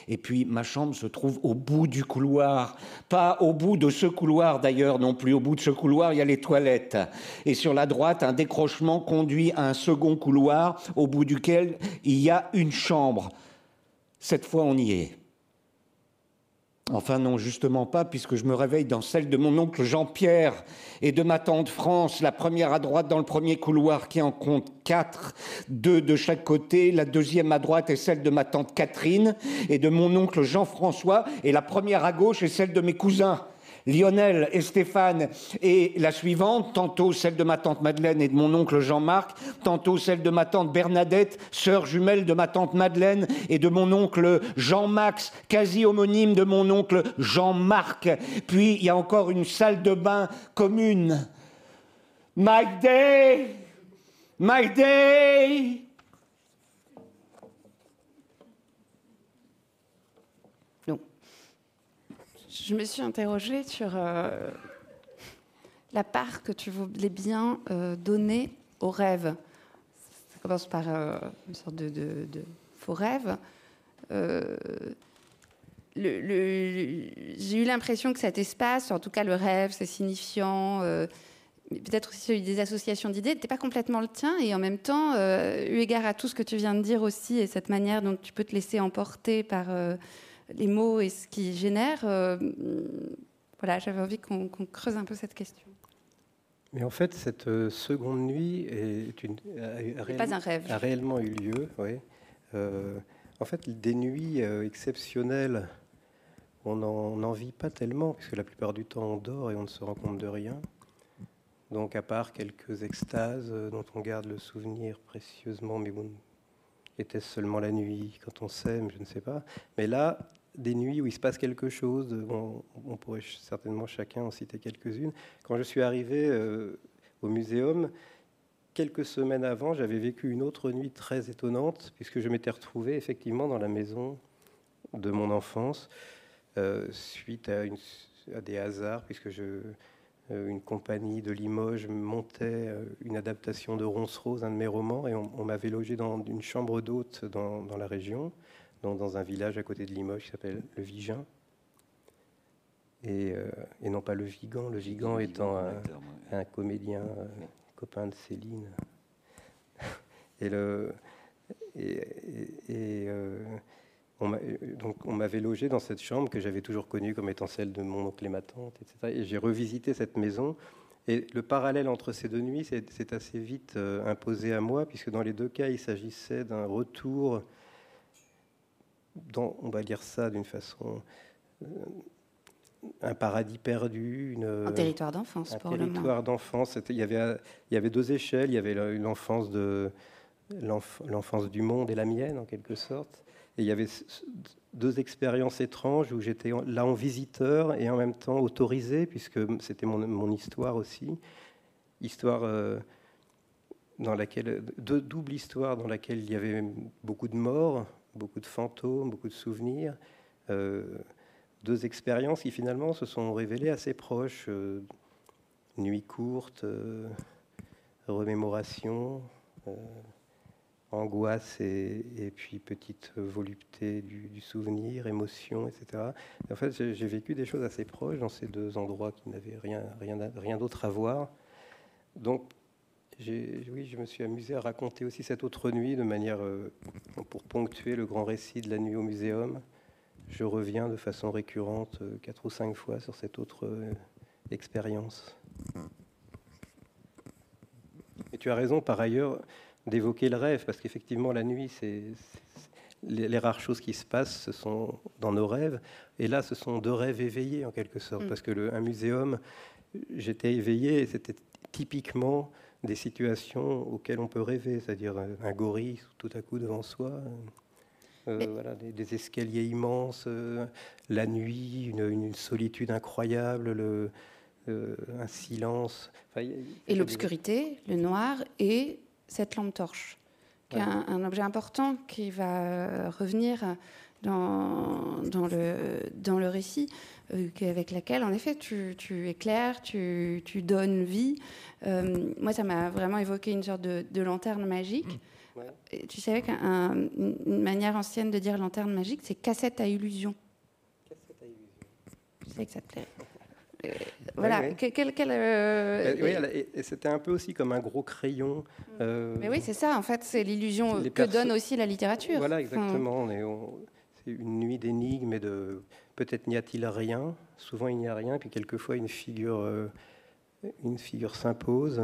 Et puis ma chambre se trouve au bout du couloir. Pas au bout de ce couloir d'ailleurs non plus. Au bout de ce couloir, il y a les toilettes. Et sur la droite, un décrochement conduit à un second couloir au bout duquel il y a une chambre. Cette fois, on y est. Enfin non, justement pas, puisque je me réveille dans celle de mon oncle Jean-Pierre et de ma tante France, la première à droite dans le premier couloir qui en compte quatre, deux de chaque côté, la deuxième à droite est celle de ma tante Catherine et de mon oncle Jean-François, et la première à gauche est celle de mes cousins. Lionel et Stéphane et la suivante, tantôt celle de ma tante Madeleine et de mon oncle Jean-Marc, tantôt celle de ma tante Bernadette, sœur jumelle de ma tante Madeleine et de mon oncle Jean-Max, quasi homonyme de mon oncle Jean-Marc. Puis il y a encore une salle de bain commune. My day! My day! Je me suis interrogée sur euh, la part que tu voulais bien euh, donner aux rêves. Ça commence par euh, une sorte de, faux rêve. J'ai eu l'impression que cet espace, en tout cas le rêve, c'est signifiant, peut-être aussi celui des associations d'idées, n'était pas complètement le tien. Et en même temps, eu égard à tout ce que tu viens de dire aussi et cette manière dont tu peux te laisser emporter par les mots et ce qui génère. Euh, voilà, j'avais envie qu'on creuse un peu cette question. Mais en fait, cette euh, seconde nuit est une, a, réellement eu lieu. Oui. Euh, en fait, des nuits exceptionnelles, on n'en vit pas tellement, puisque la plupart du temps, on dort et on ne se rend compte de rien. Donc, à part quelques extases dont on garde le souvenir précieusement, mais bon, était-ce seulement la nuit quand on s'aime Je ne sais pas. Mais là, des nuits où il se passe quelque chose, on pourrait certainement chacun en citer quelques-unes. Quand je suis arrivé euh, au muséum, quelques semaines avant, j'avais vécu une autre nuit très étonnante, puisque je m'étais retrouvé effectivement dans la maison de mon enfance, euh, suite à, des hasards, puisque je, une compagnie de Limoges montait euh, une adaptation de Ronce Rose, un de mes romans, et on, m'avait logé dans une chambre d'hôte dans, la région, dans, un village à côté de Limoges qui s'appelle le Vigin. Et, euh, non pas le Vigan, le Vigan étant un, comédien, copain de Céline. et le. Et, euh, donc on m'avait logé dans cette chambre que j'avais toujours connue comme étant celle de mon oncle et ma tante, etc. Et j'ai revisité cette maison. Et le parallèle entre ces deux nuits s'est assez vite euh, imposé à moi, puisque dans les deux cas, il s'agissait d'un retour dans, on va dire ça d'une façon, euh, un paradis perdu, une, un territoire d'enfance. Un territoire d'enfance. Il y avait, il y avait deux échelles. Il y avait l'enfance de l'enfance du monde et la mienne, en quelque sorte. Et il y avait deux expériences étranges où j'étais là en visiteur et en même temps autorisé, puisque c'était mon, histoire aussi. Histoire euh, dans laquelle, deux double histoire dans laquelle il y avait beaucoup de morts, beaucoup de fantômes, beaucoup de souvenirs. Euh, deux expériences qui finalement se sont révélées assez proches. Euh, nuit courte, remémoration angoisse et, puis petite volupté du, souvenir, émotion, etc. en fait, j'ai vécu des choses assez proches dans ces deux endroits qui n'avaient rien, rien, rien d'autre à voir. Donc, oui, je me suis amusé à raconter aussi cette autre nuit de manière euh, pour ponctuer le grand récit de la nuit au muséum. Je reviens de façon récurrente euh, quatre ou cinq fois sur cette autre euh, expérience. Et tu as raison, par ailleurs, d'évoquer le rêve, parce qu'effectivement, la nuit, c'est les, rares choses qui se passent, ce sont dans nos rêves. Et là, ce sont deux rêves éveillés, en quelque sorte, mm. parce que le, un muséum, j'étais éveillé, et c'était typiquement des situations auxquelles on peut rêver, c'est-à-dire un, gorille tout à coup devant soi. Euh, voilà, des, escaliers immenses, euh, la nuit, une, solitude incroyable, le, euh, un silence. et l'obscurité, le noir et cette lampe torche, qui est un, objet important qui va euh, revenir dans, dans, le, dans le récit, euh, avec laquelle, en effet, tu, tu éclaires, tu, tu, donnes vie. Euh, moi, ça m'a vraiment évoqué une sorte de, de lanterne magique. Tu savais qu'une manière ancienne de dire lanterne magique, c'est cassette à illusion. Cassette à illusion. Je sais que ça te plaît. Voilà. Euh, et, c'était un peu aussi comme un gros crayon. Euh, mais oui, c'est ça. En fait, c'est l'illusion que donne aussi la littérature. Voilà, exactement. C'est une nuit d'énigmes et de peut-être n'y a-t-il rien. Souvent, il n'y a rien, puis quelquefois, une figure, euh, une figure s'impose,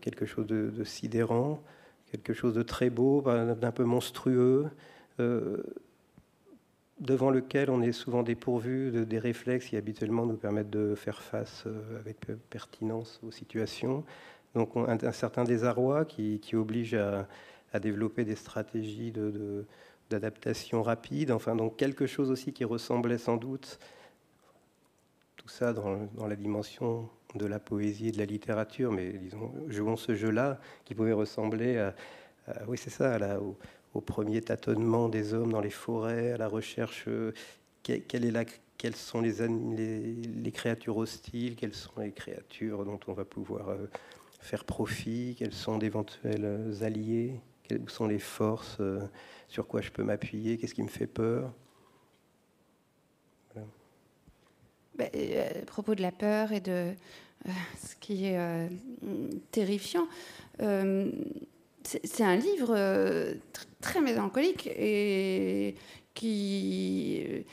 quelque chose de, sidérant, quelque chose de très beau, d'un peu monstrueux, devant lequel on est souvent dépourvu de, des réflexes qui habituellement nous permettent de faire face avec pertinence aux situations. Donc, un, certain désarroi qui, oblige à, développer des stratégies d'adaptation rapide, enfin donc quelque chose aussi qui ressemblait sans doute, tout ça dans, la dimension de la poésie et de la littérature, mais disons, jouons ce jeu-là, qui pouvait ressembler à, oui c'est ça, au, premier tâtonnement des hommes dans les forêts, à la recherche, euh, quelle est la, quelles sont les, les, créatures hostiles, quelles sont les créatures dont on va pouvoir euh, faire profit, quels sont d'éventuels alliés, quelles sont les forces. Euh, sur quoi je peux m'appuyer, qu'est-ce qui me fait peur. Euh, à propos de la peur et de euh, ce qui est euh, terrifiant, c'est un livre très mélancolique et qui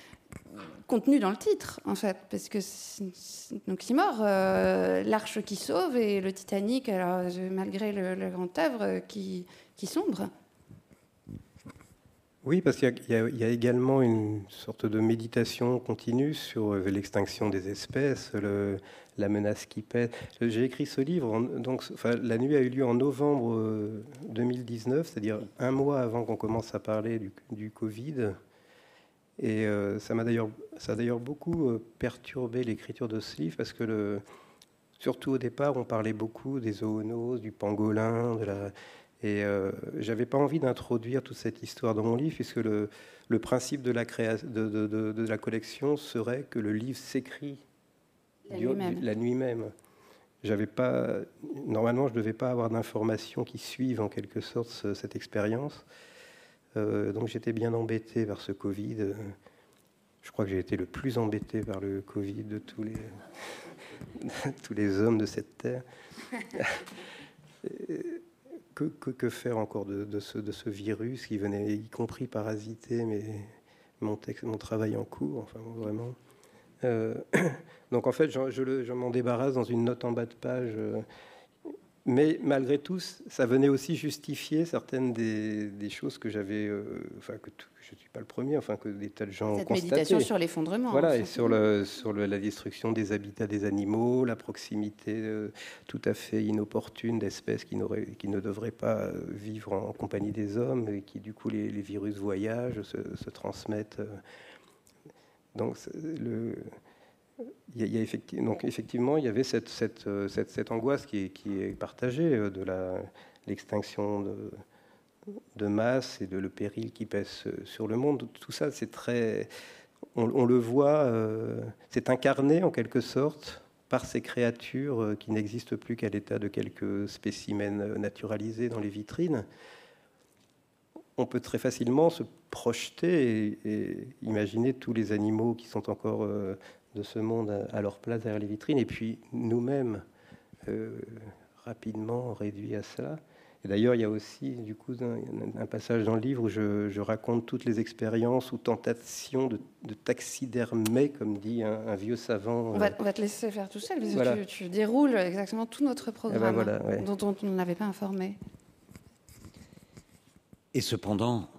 contenu dans le titre, en fait, parce que donc mort, l'arche qui sauve et le Titanic, alors malgré le, grand œuvre qui sombre. Oui, parce qu'il y, a également une sorte de méditation continue sur euh, l'extinction des espèces, la menace qui pèse. J'ai écrit ce livre, donc la nuit a eu lieu en novembre 2019, euh, c'est-à-dire un mois avant qu'on commence à parler du, Covid. Et euh, ça m'a d'ailleurs, a d'ailleurs beaucoup perturbé l'écriture de ce livre parce que surtout au départ, on parlait beaucoup des zoonoses, du pangolin, de la, et euh, j'avais pas envie d'introduire toute cette histoire dans mon livre, puisque le, le principe de la, de, de, de, la collection serait que le livre s'écrit la, nuit même. J'avais pas, normalement, je ne devais pas avoir d'informations qui suivent en quelque sorte cette expérience. Euh, donc j'étais bien embêté par ce Covid. Je crois que j'ai été le plus embêté par le Covid de tous les, tous les hommes de cette terre. que, faire encore de, ce, de, ce, virus qui venait, y compris parasiter mon, texte, mon travail en cours, enfin vraiment. Euh, donc en fait, je, je m'en débarrasse dans une note en bas de page euh, mais malgré tout, ça venait aussi justifier certaines des, choses que j'avais, euh, enfin que je ne suis pas le premier, enfin que des tas de gens Cette ont méditation sur l'effondrement. Voilà, et sur, le, sur la destruction des habitats des animaux, la proximité euh, tout à fait inopportune d'espèces qui, qui ne devraient pas euh, vivre en, compagnie des hommes et qui du coup les, virus voyagent, se, se transmettent. donc le il y a, effectivement, donc effectivement, il y avait cette, cette, euh, cette, cette angoisse qui est, qui est, partagée euh, de l'extinction de, de, masse et de le péril qui pèse sur le monde. Tout ça, c'est très, on, le voit, euh, c'est incarné en quelque sorte par ces créatures qui n'existent plus qu'à l'état de quelques spécimens naturalisés dans les vitrines. On peut très facilement se projeter et, imaginer tous les animaux qui sont encore de ce monde à leur place derrière les vitrines, et puis nous-mêmes euh, rapidement réduits à cela. Et d'ailleurs, il y a aussi du coup un, passage dans le livre où je, raconte toutes les expériences ou tentations de, taxidermer, comme dit un, vieux savant. On va, te laisser faire tout seul, parce que tu, déroules exactement tout notre eh ben programme dont, on n'avait pas informé. Et cependant,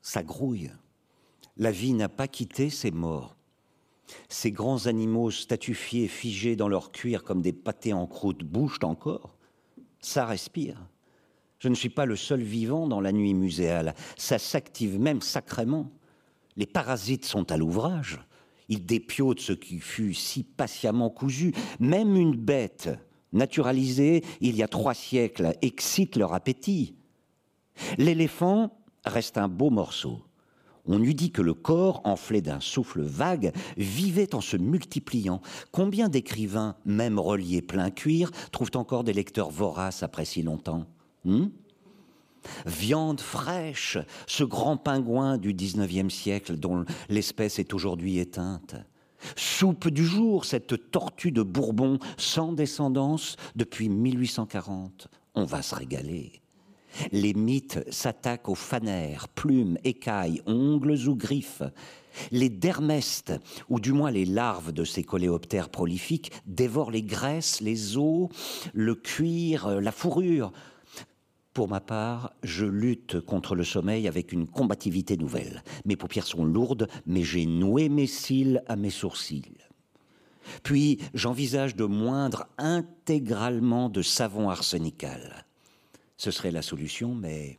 ça grouille. La vie n'a pas quitté ses morts. Ces grands animaux statufiés, figés dans leur cuir comme des pâtés en croûte, bougent encore. Ça respire. Je ne suis pas le seul vivant dans la nuit muséale. Ça s'active même sacrément. Les parasites sont à l'ouvrage. Ils dépiotent ce qui fut si patiemment cousu. Même une bête, naturalisée il y a trois siècles, excite leur appétit. L'éléphant reste un beau morceau on eût dit que le corps, enflé d'un souffle vague, vivait en se multipliant. Combien d'écrivains, même reliés plein cuir, trouvent encore des lecteurs voraces après si longtemps? Hmm? Viande fraîche, ce grand pingouin du XIXe siècle dont l'espèce est aujourd'hui éteinte. Soupe du jour, cette tortue de Bourbon sans descendance depuis 1840. On va se régaler. Les mythes s'attaquent aux fanères, plumes, écailles, ongles ou griffes. Les dermestes, ou du moins les larves de ces coléoptères prolifiques, dévorent les graisses, les os, le cuir, la fourrure. Pour ma part, je lutte contre le sommeil avec une combativité nouvelle. Mes paupières sont lourdes, mais j'ai noué mes cils à mes sourcils. Puis j'envisage de moindre intégralement de savon arsenical. Ce serait la solution, mais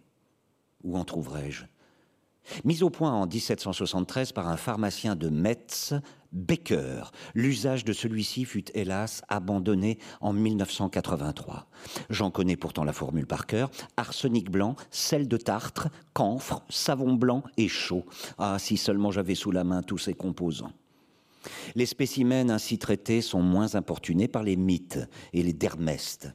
où en trouverais-je? Mis au point en 1773 par un pharmacien de Metz, Becker, l'usage de celui-ci fut hélas abandonné en 1983. J'en connais pourtant la formule par cœur arsenic blanc, sel de tartre, camphre, savon blanc et chaud. Ah, si seulement j'avais sous la main tous ces composants. Les spécimens ainsi traités sont moins importunés par les mythes et les dermestes.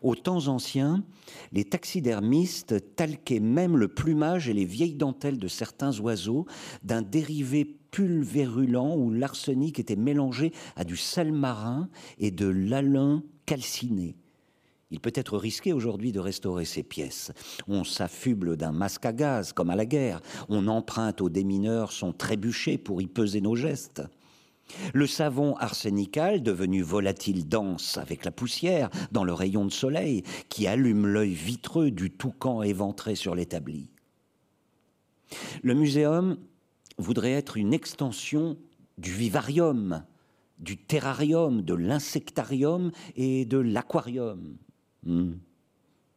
Aux temps anciens, les taxidermistes talquaient même le plumage et les vieilles dentelles de certains oiseaux d'un dérivé pulvérulent où l'arsenic était mélangé à du sel marin et de l'alun calciné. Il peut être risqué aujourd'hui de restaurer ces pièces. On s'affuble d'un masque à gaz, comme à la guerre. On emprunte aux démineurs son trébuchet pour y peser nos gestes. Le savon arsénical, devenu volatile dense avec la poussière dans le rayon de soleil qui allume l'œil vitreux du toucan éventré sur l'établi. Le muséum voudrait être une extension du vivarium, du terrarium, de l'insectarium et de l'aquarium. Hmm.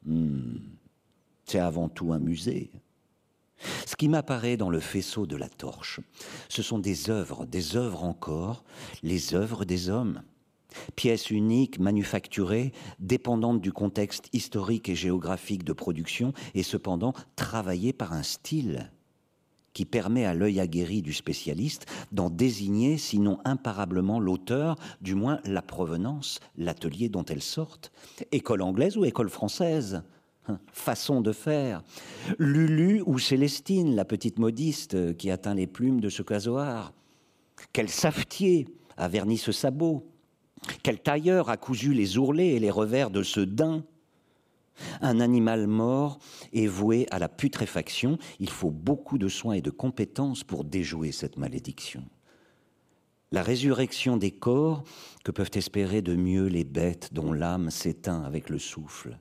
Hmm. C'est avant tout un musée. Ce qui m'apparaît dans le faisceau de la torche, ce sont des œuvres, des œuvres encore, les œuvres des hommes. Pièces uniques, manufacturées, dépendantes du contexte historique et géographique de production, et cependant travaillées par un style qui permet à l'œil aguerri du spécialiste d'en désigner, sinon imparablement l'auteur, du moins la provenance, l'atelier dont elles sortent. École anglaise ou école française? Façon de faire. Lulu ou Célestine, la petite modiste qui atteint les plumes de ce casoar? Quel savetier a verni ce sabot? Quel tailleur a cousu les ourlets et les revers de ce daim? Un animal mort est voué à la putréfaction. Il faut beaucoup de soins et de compétences pour déjouer cette malédiction. La résurrection des corps que peuvent espérer de mieux les bêtes dont l'âme s'éteint avec le souffle.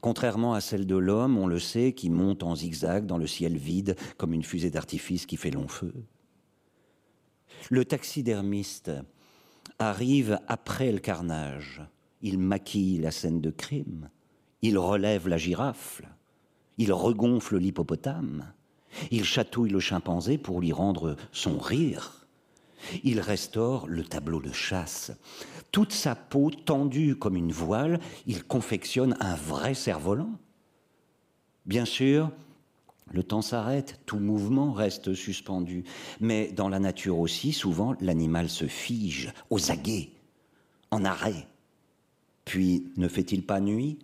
Contrairement à celle de l'homme, on le sait, qui monte en zigzag dans le ciel vide comme une fusée d'artifice qui fait long feu. Le taxidermiste arrive après le carnage. Il maquille la scène de crime. Il relève la girafe. Il regonfle l'hippopotame. Il chatouille le chimpanzé pour lui rendre son rire. Il restaure le tableau de chasse toute sa peau tendue comme une voile, il confectionne un vrai cerf-volant. Bien sûr, le temps s'arrête, tout mouvement reste suspendu, mais dans la nature aussi, souvent, l'animal se fige, aux aguets, en arrêt. Puis, ne fait-il pas nuit?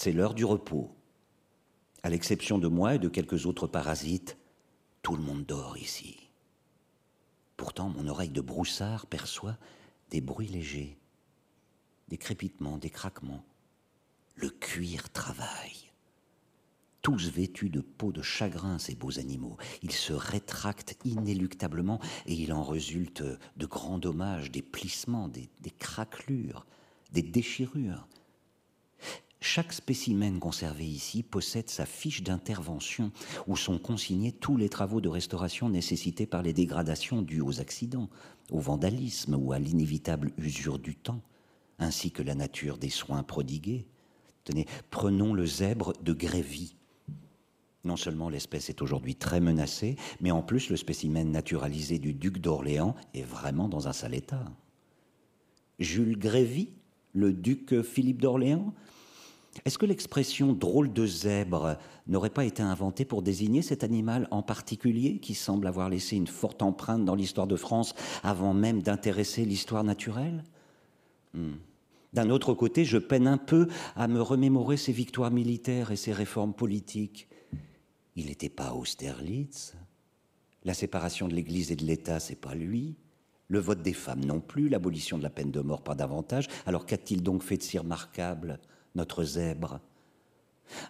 C'est l'heure du repos. À l'exception de moi et de quelques autres parasites, tout le monde dort ici. Pourtant, mon oreille de broussard perçoit des bruits légers, des crépitements, des craquements. Le cuir travaille. Tous vêtus de peau de chagrin, ces beaux animaux. Ils se rétractent inéluctablement et il en résulte de grands dommages, des plissements, des, des craquelures, des déchirures. Chaque spécimen conservé ici possède sa fiche d'intervention où sont consignés tous les travaux de restauration nécessités par les dégradations dues aux accidents, au vandalisme ou à l'inévitable usure du temps, ainsi que la nature des soins prodigués. Tenez, prenons le zèbre de Grévy. Non seulement l'espèce est aujourd'hui très menacée, mais en plus le spécimen naturalisé du duc d'Orléans est vraiment dans un sale état. Jules Grévy, le duc Philippe d'Orléans, est-ce que l'expression drôle de zèbre n'aurait pas été inventée pour désigner cet animal en particulier qui semble avoir laissé une forte empreinte dans l'histoire de France avant même d'intéresser l'histoire naturelle? Hmm. D'un autre côté, je peine un peu à me remémorer ses victoires militaires et ses réformes politiques. Il n'était pas Austerlitz? La séparation de l'Église et de l'État, c'est pas lui? Le vote des femmes non plus, l'abolition de la peine de mort pas davantage. Alors qu'a-t-il donc fait de si remarquable? Notre zèbre.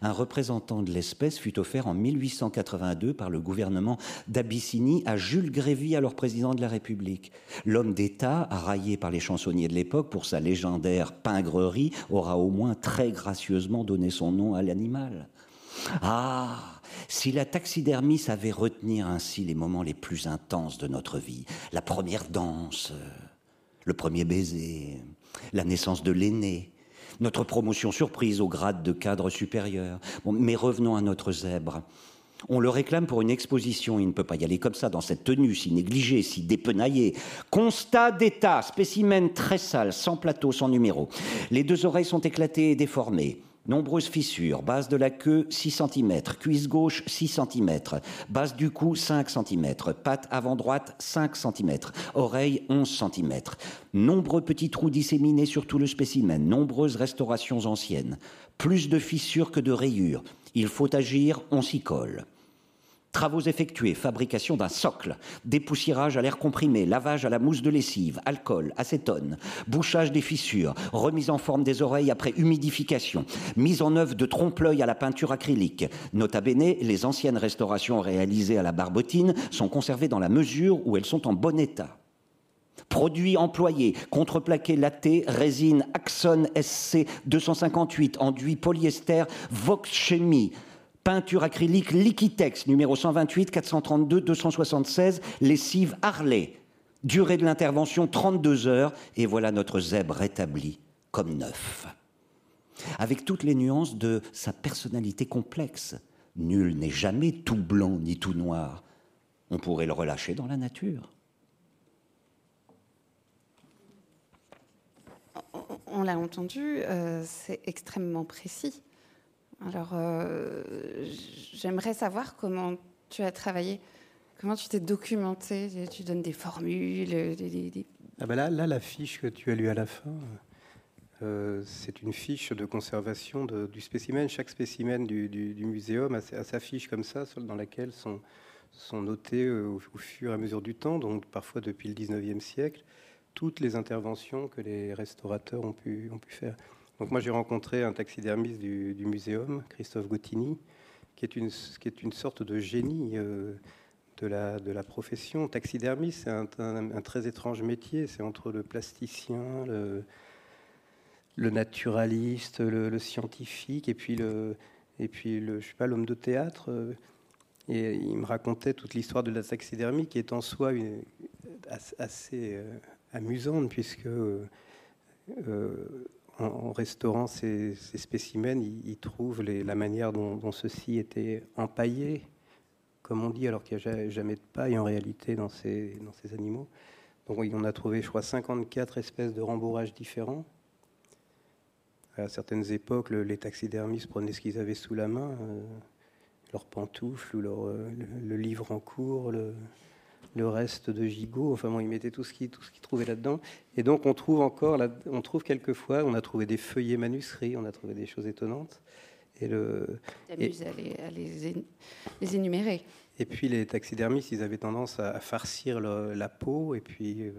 Un représentant de l'espèce fut offert en 1882 par le gouvernement d'Abyssinie à Jules Grévy, alors président de la République. L'homme d'État, raillé par les chansonniers de l'époque pour sa légendaire pingrerie, aura au moins très gracieusement donné son nom à l'animal. Ah, si la taxidermie savait retenir ainsi les moments les plus intenses de notre vie, la première danse, le premier baiser, la naissance de l'aîné, notre promotion surprise au grade de cadre supérieur. mais revenons à notre zèbre. On le réclame pour une exposition, il ne peut pas y aller comme ça, dans cette tenue si négligée, si dépenaillée. Constat d'état, spécimen très sale, sans plateau, sans numéro. Les deux oreilles sont éclatées et déformées. Nombreuses fissures, base de la queue 6 cm, cuisse gauche 6 cm, base du cou 5 cm, patte avant droite 5 cm, oreille 11 cm. Nombreux petits trous disséminés sur tout le spécimen, nombreuses restaurations anciennes, plus de fissures que de rayures. Il faut agir, on s'y colle. Travaux effectués, fabrication d'un socle, dépoussiérage à l'air comprimé, lavage à la mousse de lessive, alcool, acétone, bouchage des fissures, remise en forme des oreilles après humidification, mise en œuvre de trompe-l'œil à la peinture acrylique. Nota bene, les anciennes restaurations réalisées à la barbotine sont conservées dans la mesure où elles sont en bon état. Produits employés, contreplaqué laté, résine Axon SC 258, enduit polyester Vox Chemie, Peinture acrylique Liquitex, numéro 128 432 276, lessive Harley. Durée de l'intervention 32 heures, et voilà notre zèbre rétabli comme neuf. Avec toutes les nuances de sa personnalité complexe. Nul n'est jamais tout blanc ni tout noir. On pourrait le relâcher dans la nature. On l'a entendu, euh, c'est extrêmement précis. Alors, euh, j'aimerais savoir comment tu as travaillé, comment tu t'es documenté. Tu donnes des formules. Des, Ah ben là, là, la fiche que tu as lue à la fin, euh, c'est une fiche de conservation du spécimen. Chaque spécimen du, du, muséum a, sa fiche comme ça, dans laquelle sont, notées euh, au, fur et à mesure du temps, donc parfois depuis le 19e siècle, toutes les interventions que les restaurateurs ont pu faire. Donc moi j'ai rencontré un taxidermiste du, muséum, Christophe Gottini, qui est une, qui est une sorte de génie euh, de, la, de la profession. Taxidermiste, c'est un, très étrange métier, c'est entre le plasticien, le, naturaliste, le, scientifique, et puis le, et puis le, je sais pas, l'homme de théâtre. Et il me racontait toute l'histoire de la taxidermie, qui est en soi assez euh, amusante, puisque euh, en, restaurant ces, spécimens, il, trouve la manière dont, ceux-ci étaient empaillés, comme on dit, alors qu'il n'y a jamais de paille en réalité dans ces, animaux. Donc on a trouvé, je crois, 54 espèces de rembourrages différents. À certaines époques, les taxidermistes prenaient ce qu'ils avaient sous la main, euh, leurs pantoufles ou leur, euh, le, livre en cours, le reste de gigot. Enfin bon, ils mettaient tout ce qu'ils tout ce trouvaient là-dedans. Et donc on trouve encore, on trouve quelquefois, on a trouvé des feuillets manuscrits, on a trouvé des choses étonnantes. Et le à, les, les, énumérer. Et puis les taxidermistes, ils avaient tendance à, farcir la peau et puis euh,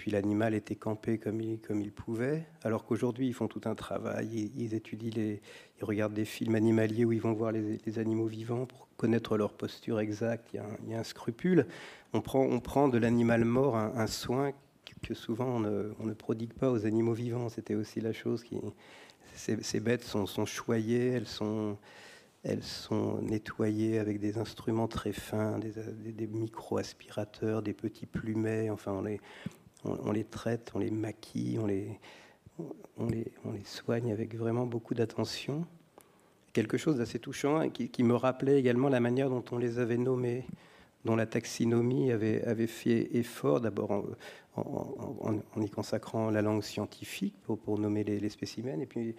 puis l'animal était campé comme il, pouvait, alors qu'aujourd'hui ils font tout un travail, ils, étudient, les, ils regardent des films animaliers où ils vont voir les, animaux vivants pour connaître leur posture exacte, il y a un, scrupule. On prend, de l'animal mort un, soin que, souvent on ne, prodigue pas aux animaux vivants, c'était aussi la chose qui... Ces, bêtes sont, choyées, elles sont elles sont nettoyées avec des instruments très fins, des, des micro-aspirateurs, des petits plumets. Enfin, on les, on, les traite, on les maquille, on les, on les, on les soigne avec vraiment beaucoup d'attention. Quelque chose d'assez touchant qui, me rappelait également la manière dont on les avait nommés, dont la taxinomie avait, avait fait effort, d'abord en, en, y consacrant la langue scientifique pour, pour nommer les, spécimens, et puis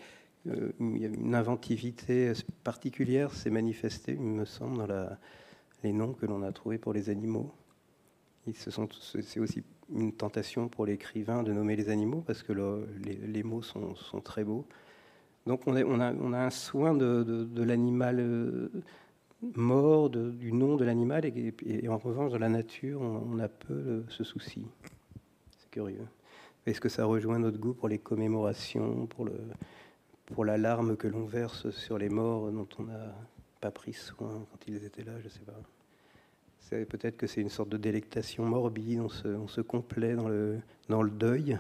euh, une inventivité particulière s'est manifestée, il me semble, dans les noms que l'on a trouvés pour les animaux. C'est aussi une tentation pour l'écrivain de nommer les animaux parce que les, mots sont, très beaux. Donc on a, un soin de, l'animal euh, mort, du nom de l'animal, et, en revanche, dans la nature, on, a peu ce souci. C'est curieux. Est-ce que ça rejoint notre goût pour les commémorations, pour pour la larme que l'on verse sur les morts dont on n'a pas pris soin quand ils étaient là, je ne sais pas. Peut-être que c'est une sorte de délectation morbide, on se, on complaît dans le, deuil.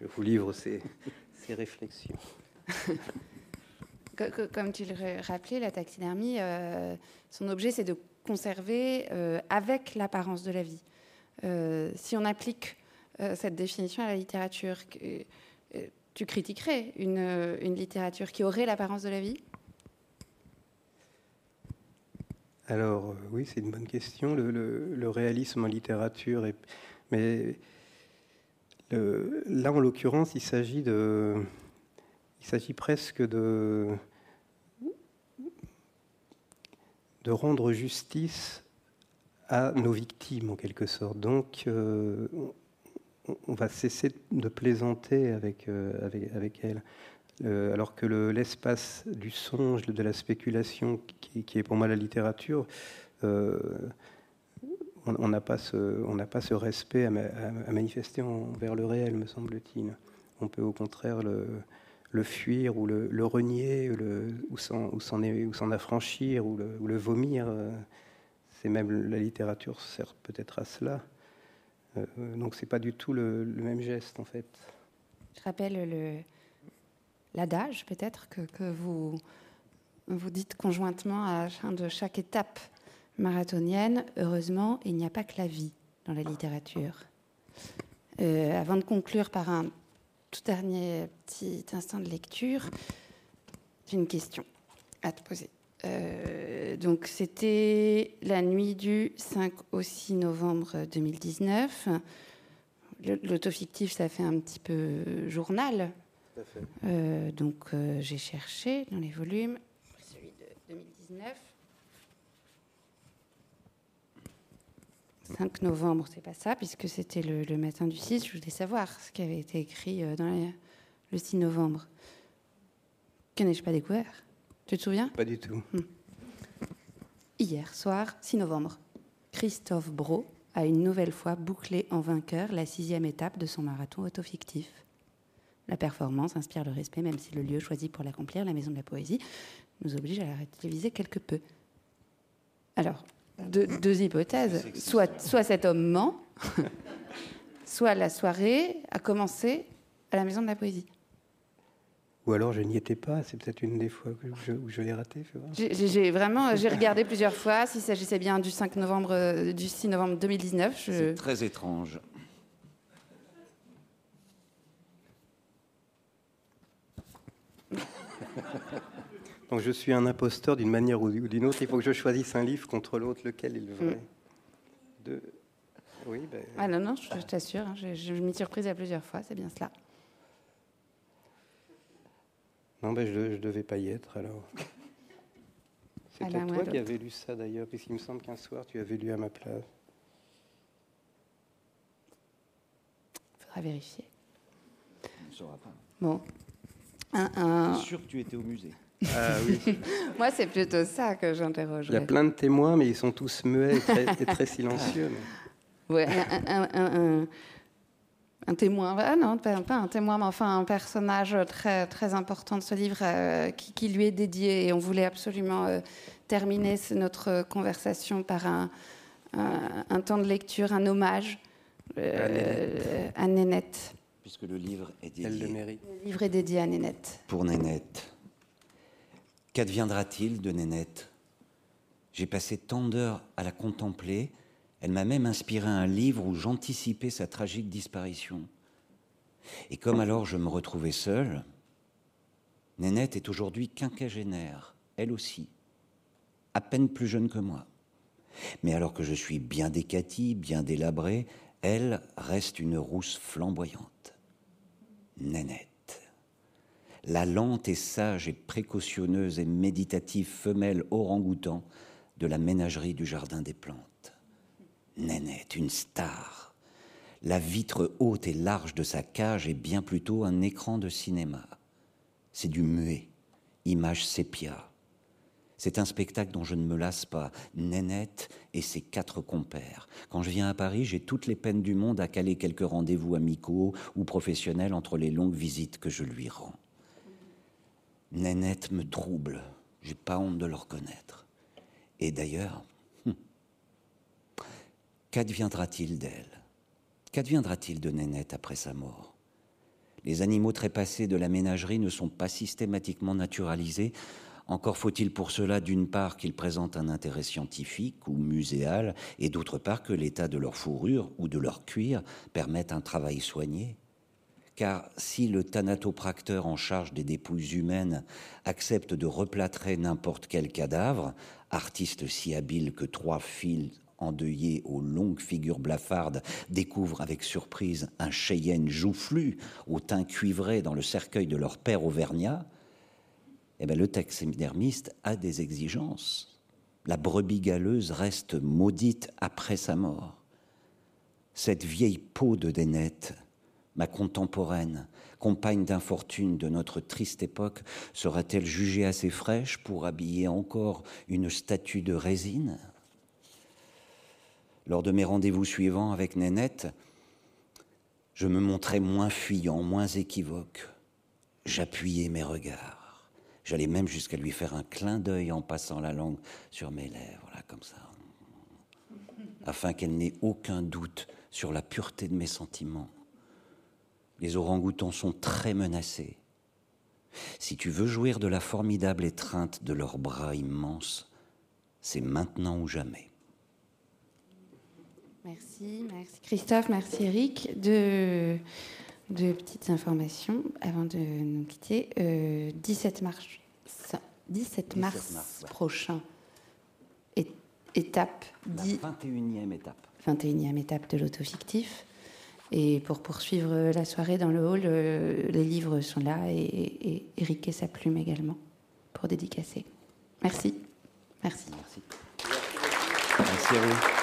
Je vous livre ces, réflexions. Comme tu le rappelais, la taxidermie, euh, son objet, c'est de conserver euh, avec l'apparence de la vie. Euh, si on applique cette définition à la littérature, tu critiquerais une littérature qui aurait l'apparence de la vie? Alors oui, c'est une bonne question. Le, réalisme en littérature, mais là en l'occurrence, il s'agit de, il s'agit presque de de rendre justice à nos victimes en quelque sorte. Donc euh, on, va cesser de plaisanter avec, euh, avec, elles. Euh, alors que l'espace du songe, de la spéculation, qui, est pour moi la littérature, on n'a pas, ce, respect à, manifester envers le réel, me semble-t-il. On peut au contraire le, le fuir ou le, renier ou s'en affranchir ou le, vomir. Euh, c'est même la littérature sert peut-être à cela. Euh, donc c'est pas du tout le, même geste en fait. Je rappelle l'adage peut-être que, vous, vous dites conjointement à la fin de chaque étape marathonienne. Heureusement, il n'y a pas que la vie dans la littérature. Euh, avant de conclure par un tout dernier petit instant de lecture, j'ai une question à te poser. Euh, donc, c'était la nuit du 5 au 6 novembre 2019. L'autofictif, ça fait un petit peu journal. Euh, donc, euh, j'ai cherché dans les volumes celui de 2019. 5 novembre, c'est pas ça, puisque c'était le, matin du 6. Je voulais savoir ce qui avait été écrit euh, dans le 6 novembre. Que n'ai-je pas découvert? Tu te souviens? Pas du tout. Hmm. Hier soir, 6 novembre, Christophe Bro a une nouvelle fois bouclé en vainqueur la sixième étape de son marathon autofictif. La performance inspire le respect, même si le lieu choisi pour l'accomplir, la Maison de la Poésie, nous oblige à la réviser quelque peu. Alors, deux hypothèses. Soit, soit cet homme ment, soit la soirée a commencé à la Maison de la Poésie. Ou alors je n'y étais pas, c'est peut-être une des fois où je, l'ai raté. J'ai vraiment, j'ai regardé plusieurs fois s'il s'agissait bien du 5 novembre, euh, du 6 novembre 2019. C'est très étrange. Donc je suis un imposteur d'une manière ou d'une autre. Il faut que je choisisse un livre contre l'autre, lequel est le vrai. Mm. De... Oui, ben... Ah non, non, je t'assure, hein, je, je m'y suis reprise à plusieurs fois, c'est bien cela. Non, ben je ne devais pas y être alors. C'est toi qui avais lu ça d'ailleurs, puisqu'il me semble qu'un soir tu avais lu à ma place. Il faudra vérifier. On ne saura pas. Bon. Un, un... sûr que tu étais au musée. Ah oui. Moi, c'est plutôt ça que j'interroge. Il y a plein de témoins, mais ils sont tous muets et très, silencieux. Un, témoin, ah non, pas, un témoin, mais enfin un personnage très, très important de ce livre euh, qui, lui est dédié. Et on voulait absolument euh, terminer notre conversation par un, un, temps de lecture, un hommage euh, à Nénette. Puisque le livre est dédié. Le livre est dédié à Nénette. Pour Nénette. Qu'adviendra-t-il de Nénette? J'ai passé tant d'heures à la contempler, elle m'a même inspiré un livre où j'anticipais sa tragique disparition. Et comme alors je me retrouvais seul, Nénette est aujourd'hui quinquagénaire, elle aussi, à peine plus jeune que moi. Mais alors que je suis bien décatie, bien délabrée, elle reste une rousse flamboyante. Nénette la lente et sage et précautionneuse et méditative femelle orang-outan de la ménagerie du Jardin des Plantes. Nénette, une star. La vitre haute et large de sa cage est bien plutôt un écran de cinéma. C'est du muet, image sépia. C'est un spectacle dont je ne me lasse pas. Nénette et ses quatre compères. Quand je viens à Paris, j'ai toutes les peines du monde à caler quelques rendez-vous amicaux ou professionnels entre les longues visites que je lui rends. Nénette me trouble. J'ai pas honte de le reconnaître. Et d'ailleurs, hum, qu'adviendra-t-il d'elle? Qu'adviendra-t-il de Nénette après sa mort? Les animaux trépassés de la ménagerie ne sont pas systématiquement naturalisés encore faut-il pour cela, d'une part, qu'ils présentent un intérêt scientifique ou muséal, et d'autre part, que l'état de leur fourrure ou de leur cuir permette un travail soigné. Car si le thanatopracteur en charge des dépouilles humaines accepte de replâtrer n'importe quel cadavre, artiste si habile que trois fils endeuillés aux longues figures blafardes découvrent avec surprise un cheyenne joufflu au teint cuivré dans le cercueil de leur père auvergnat, eh bien, le taxidermiste a des exigences. La brebis galeuse reste maudite après sa mort. Cette vieille peau de Dénette, ma contemporaine, compagne d'infortune de notre triste époque, sera-t-elle jugée assez fraîche pour habiller encore une statue de résine? Lors de mes rendez-vous suivants avec Nénette, je me montrais moins fuyant, moins équivoque. J'appuyais mes regards. J'allais même jusqu'à lui faire un clin d'œil en passant la langue sur mes lèvres, là, comme ça, afin qu'elle n'ait aucun doute sur la pureté de mes sentiments. Les orang-outans sont très menacés. Si tu veux jouir de la formidable étreinte de leurs bras immenses, c'est maintenant ou jamais. Merci, merci Christophe, merci Eric. De deux petites informations avant de nous quitter. 17 mars, 17 mars, prochain, étape. La 21e étape. 21e étape de l'autofictif. Et pour poursuivre la soirée dans le hall, euh, les livres sont là et, Eric et sa plume également pour dédicacer. Merci. Merci. Merci. Merci à vous.